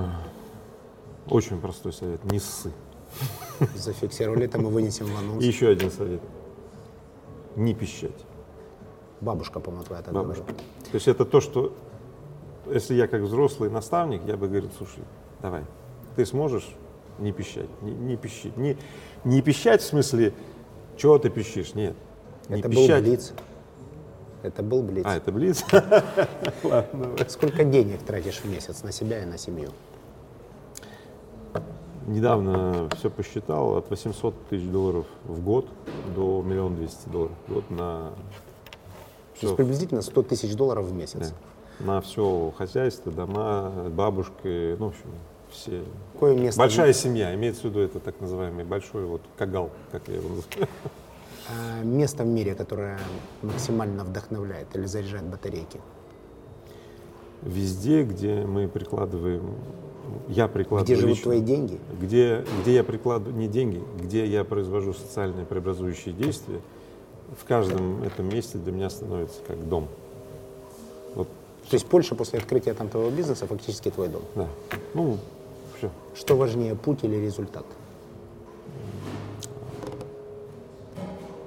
Очень простой совет, не ссы. [laughs] Зафиксировали, это мы вынесем в анонс. Еще один совет, не пищать. Бабушка, по-моему, твоя так бабушка. говорила. То есть это то, что, если я как взрослый наставник, я бы говорил, слушай, давай, ты сможешь не пищать, не, не пищи. Не, не пищать в смысле, чего ты пищишь, нет. Не Это был пищать. блиц. Это был блиц. А, это блиц? [laughs] Ладно. Сколько денег тратишь в месяц на себя и на семью? Недавно все посчитал, от 800 тысяч долларов в год до миллион двести долларов в год на То есть все, приблизительно 100 тысяч долларов в месяц. на все хозяйство, дома, бабушки, ну, в общем, все. Какое место, Большая семья, имеется в виду это так называемый большой вот кагал, как я его называю. А, место в мире, которое максимально вдохновляет или заряжает батарейки? Везде, где мы прикладываем, я прикладываю Где живут лично- твои деньги? где, где я прикладываю не деньги, где я произвожу социальные преобразующие действия, в каждом этом месте для меня становится как дом. Вот, То есть Польша после открытия там твоего бизнеса фактически твой дом. да. Ну, все. Что важнее, путь или результат?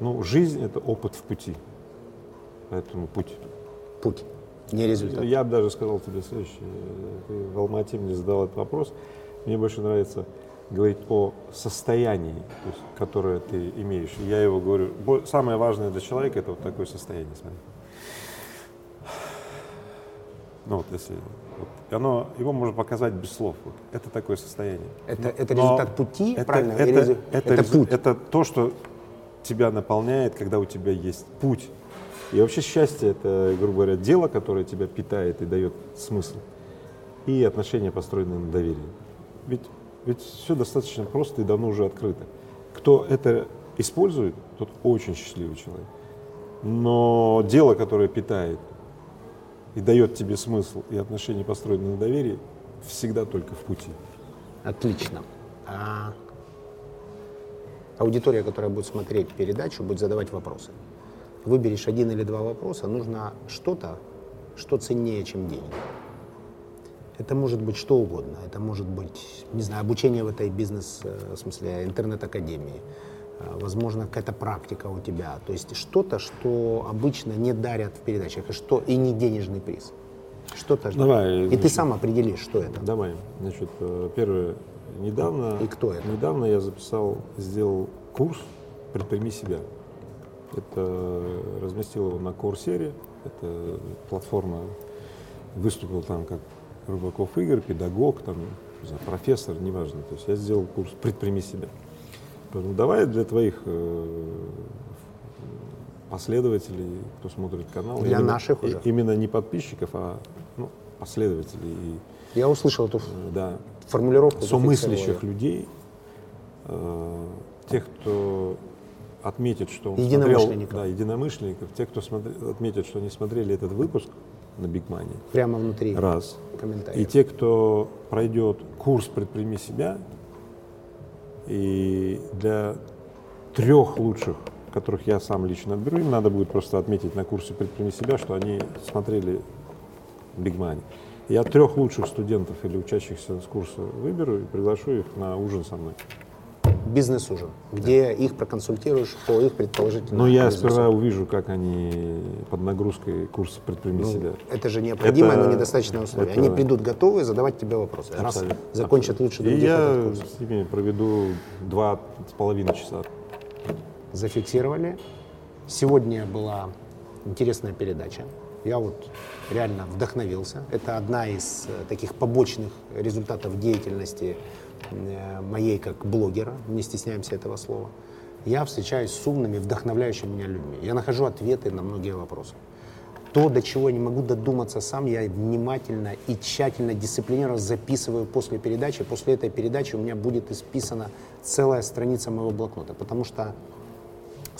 Ну, жизнь — это опыт в пути. Поэтому путь. Путь. Не результат. Я бы даже сказал тебе следующее. Ты в Алмате мне задал этот вопрос. Мне больше нравится говорить о состоянии, то есть, которое ты имеешь. Я его говорю, самое важное для человека это вот такое состояние, смотри. Ну вот если, вот, оно, его можно показать без слов. Вот. Это такое состояние. Это, это Но результат пути, это, правильно? Это, резу- это, это резу- путь. это то, что тебя наполняет, когда у тебя есть путь. И вообще счастье это, грубо говоря, дело, которое тебя питает и дает смысл. И отношения, построенные на доверии. Ведь, ведь все достаточно просто и давно уже открыто. Кто это использует, тот очень счастливый человек. Но дело, которое питает и дает тебе смысл и отношения, построенные на доверии, всегда только в пути. Отлично. А аудитория, которая будет смотреть передачу, будет задавать вопросы. Выберешь один или два вопроса, нужно что-то, что ценнее, чем деньги. Это может быть что угодно. Это может быть, не знаю, обучение в этой бизнес, э, в смысле, интернет-академии. Э, Возможно, какая-то практика у тебя. То есть что-то, что обычно не дарят в передачах, и, что, и не денежный приз. Что-то. Давай, и ты значит, сам определишь, что это. Давай. Значит, э, первое. Недавно, И кто это? недавно я записал, сделал курс «Предприми себя». Это разместил его на Курсере. Это платформа. Выступил там как Рыбаков Игорь, педагог, там, знаю, профессор, неважно. То есть я сделал курс «Предприми себя». Поэтому давай для твоих э, последователей, кто смотрит канал. Для именно- наших уже. Именно не подписчиков, а ну, последователей Я услышал эту да, формулировку. зафиксировал людей, э, тех, кто отметит, что он Единомышленников. смотрел, да, единомышленников, тех, кто смотри- отметит, что они смотрели этот выпуск на Биг Мани, я. Прямо внутри раз. И те, кто пройдет курс «Предприми себя», и для трех лучших, которых я сам лично отберу, им надо будет просто отметить на курсе «Предприми себя», что они смотрели Big Money. Я трех лучших студентов или учащихся с курса выберу и приглашу их на ужин со мной. Бизнес-ужин, где их проконсультируешь по их предположительному Но я бизнесу. сперва увижу, как они под нагрузкой курса «Предприми себя». Это же необходимое, Это- но недостаточное условие. это- Они придут готовые задавать тебе вопросы. Раз Абсолютно. закончат лучше И других я этот курс. с ними проведу два с половиной часа. Зафиксировали. Сегодня была интересная передача. Я вот реально вдохновился. Это одна из э, таких побочных результатов деятельности э, моей как блогера. Не стесняемся этого слова. Я встречаюсь с умными, вдохновляющими меня людьми. Я нахожу ответы на многие вопросы. То, до чего я не могу додуматься сам, я внимательно и тщательно, дисциплинированно записываю после передачи. После этой передачи у меня будет исписана целая страница моего блокнота, потому что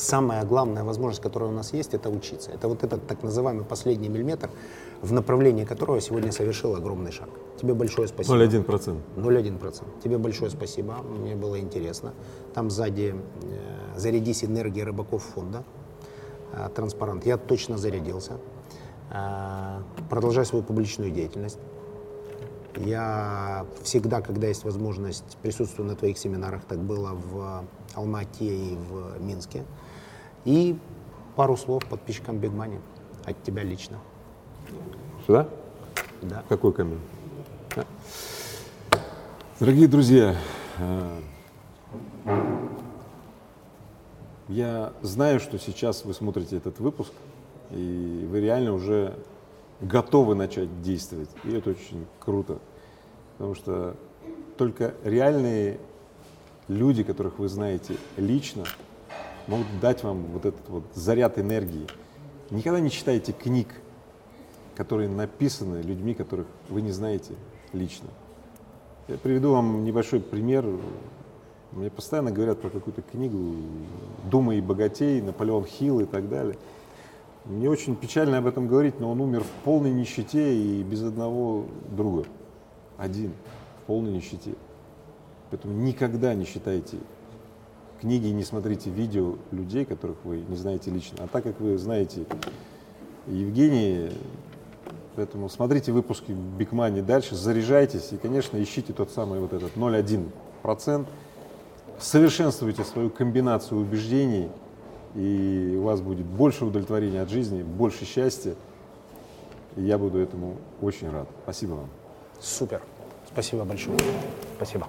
самая главная возможность, которая у нас есть, это учиться. Это вот этот так называемый последний миллиметр, в направлении которого сегодня совершил огромный шаг. Тебе большое спасибо. 0,1%. 0,1%. Тебе большое спасибо, мне было интересно. Там сзади э, «Зарядись энергией рыбаков фонда», э, транспарант. Я точно зарядился. Э, продолжаю свою публичную деятельность. Я всегда, когда есть возможность, присутствую на твоих семинарах. Так было в Алмате и в Минске. И пару слов подписчикам Big Money от тебя лично. Сюда? Да. Какой камень? Да. Дорогие друзья, э, я знаю, что сейчас вы смотрите этот выпуск, и вы реально уже готовы начать действовать. И это очень круто, потому что только реальные люди, которых вы знаете лично, могут дать вам вот этот вот заряд энергии. Никогда не читайте книг, которые написаны людьми, которых вы не знаете лично. Я приведу вам небольшой пример. Мне постоянно говорят про какую-то книгу «Думай и богатей», Наполеон Хилл и так далее. Мне очень печально об этом говорить, но он умер в полной нищете и без одного друга. Один, в полной нищете. Поэтому никогда не читайте книги не смотрите видео людей, которых вы не знаете лично. А так как вы знаете Евгения, поэтому смотрите выпуски Money дальше, заряжайтесь и, конечно, ищите тот самый вот этот 0,1%, совершенствуйте свою комбинацию убеждений, и у вас будет больше удовлетворения от жизни, больше счастья И я буду этому очень рад. Спасибо вам. Супер. Спасибо большое. Спасибо.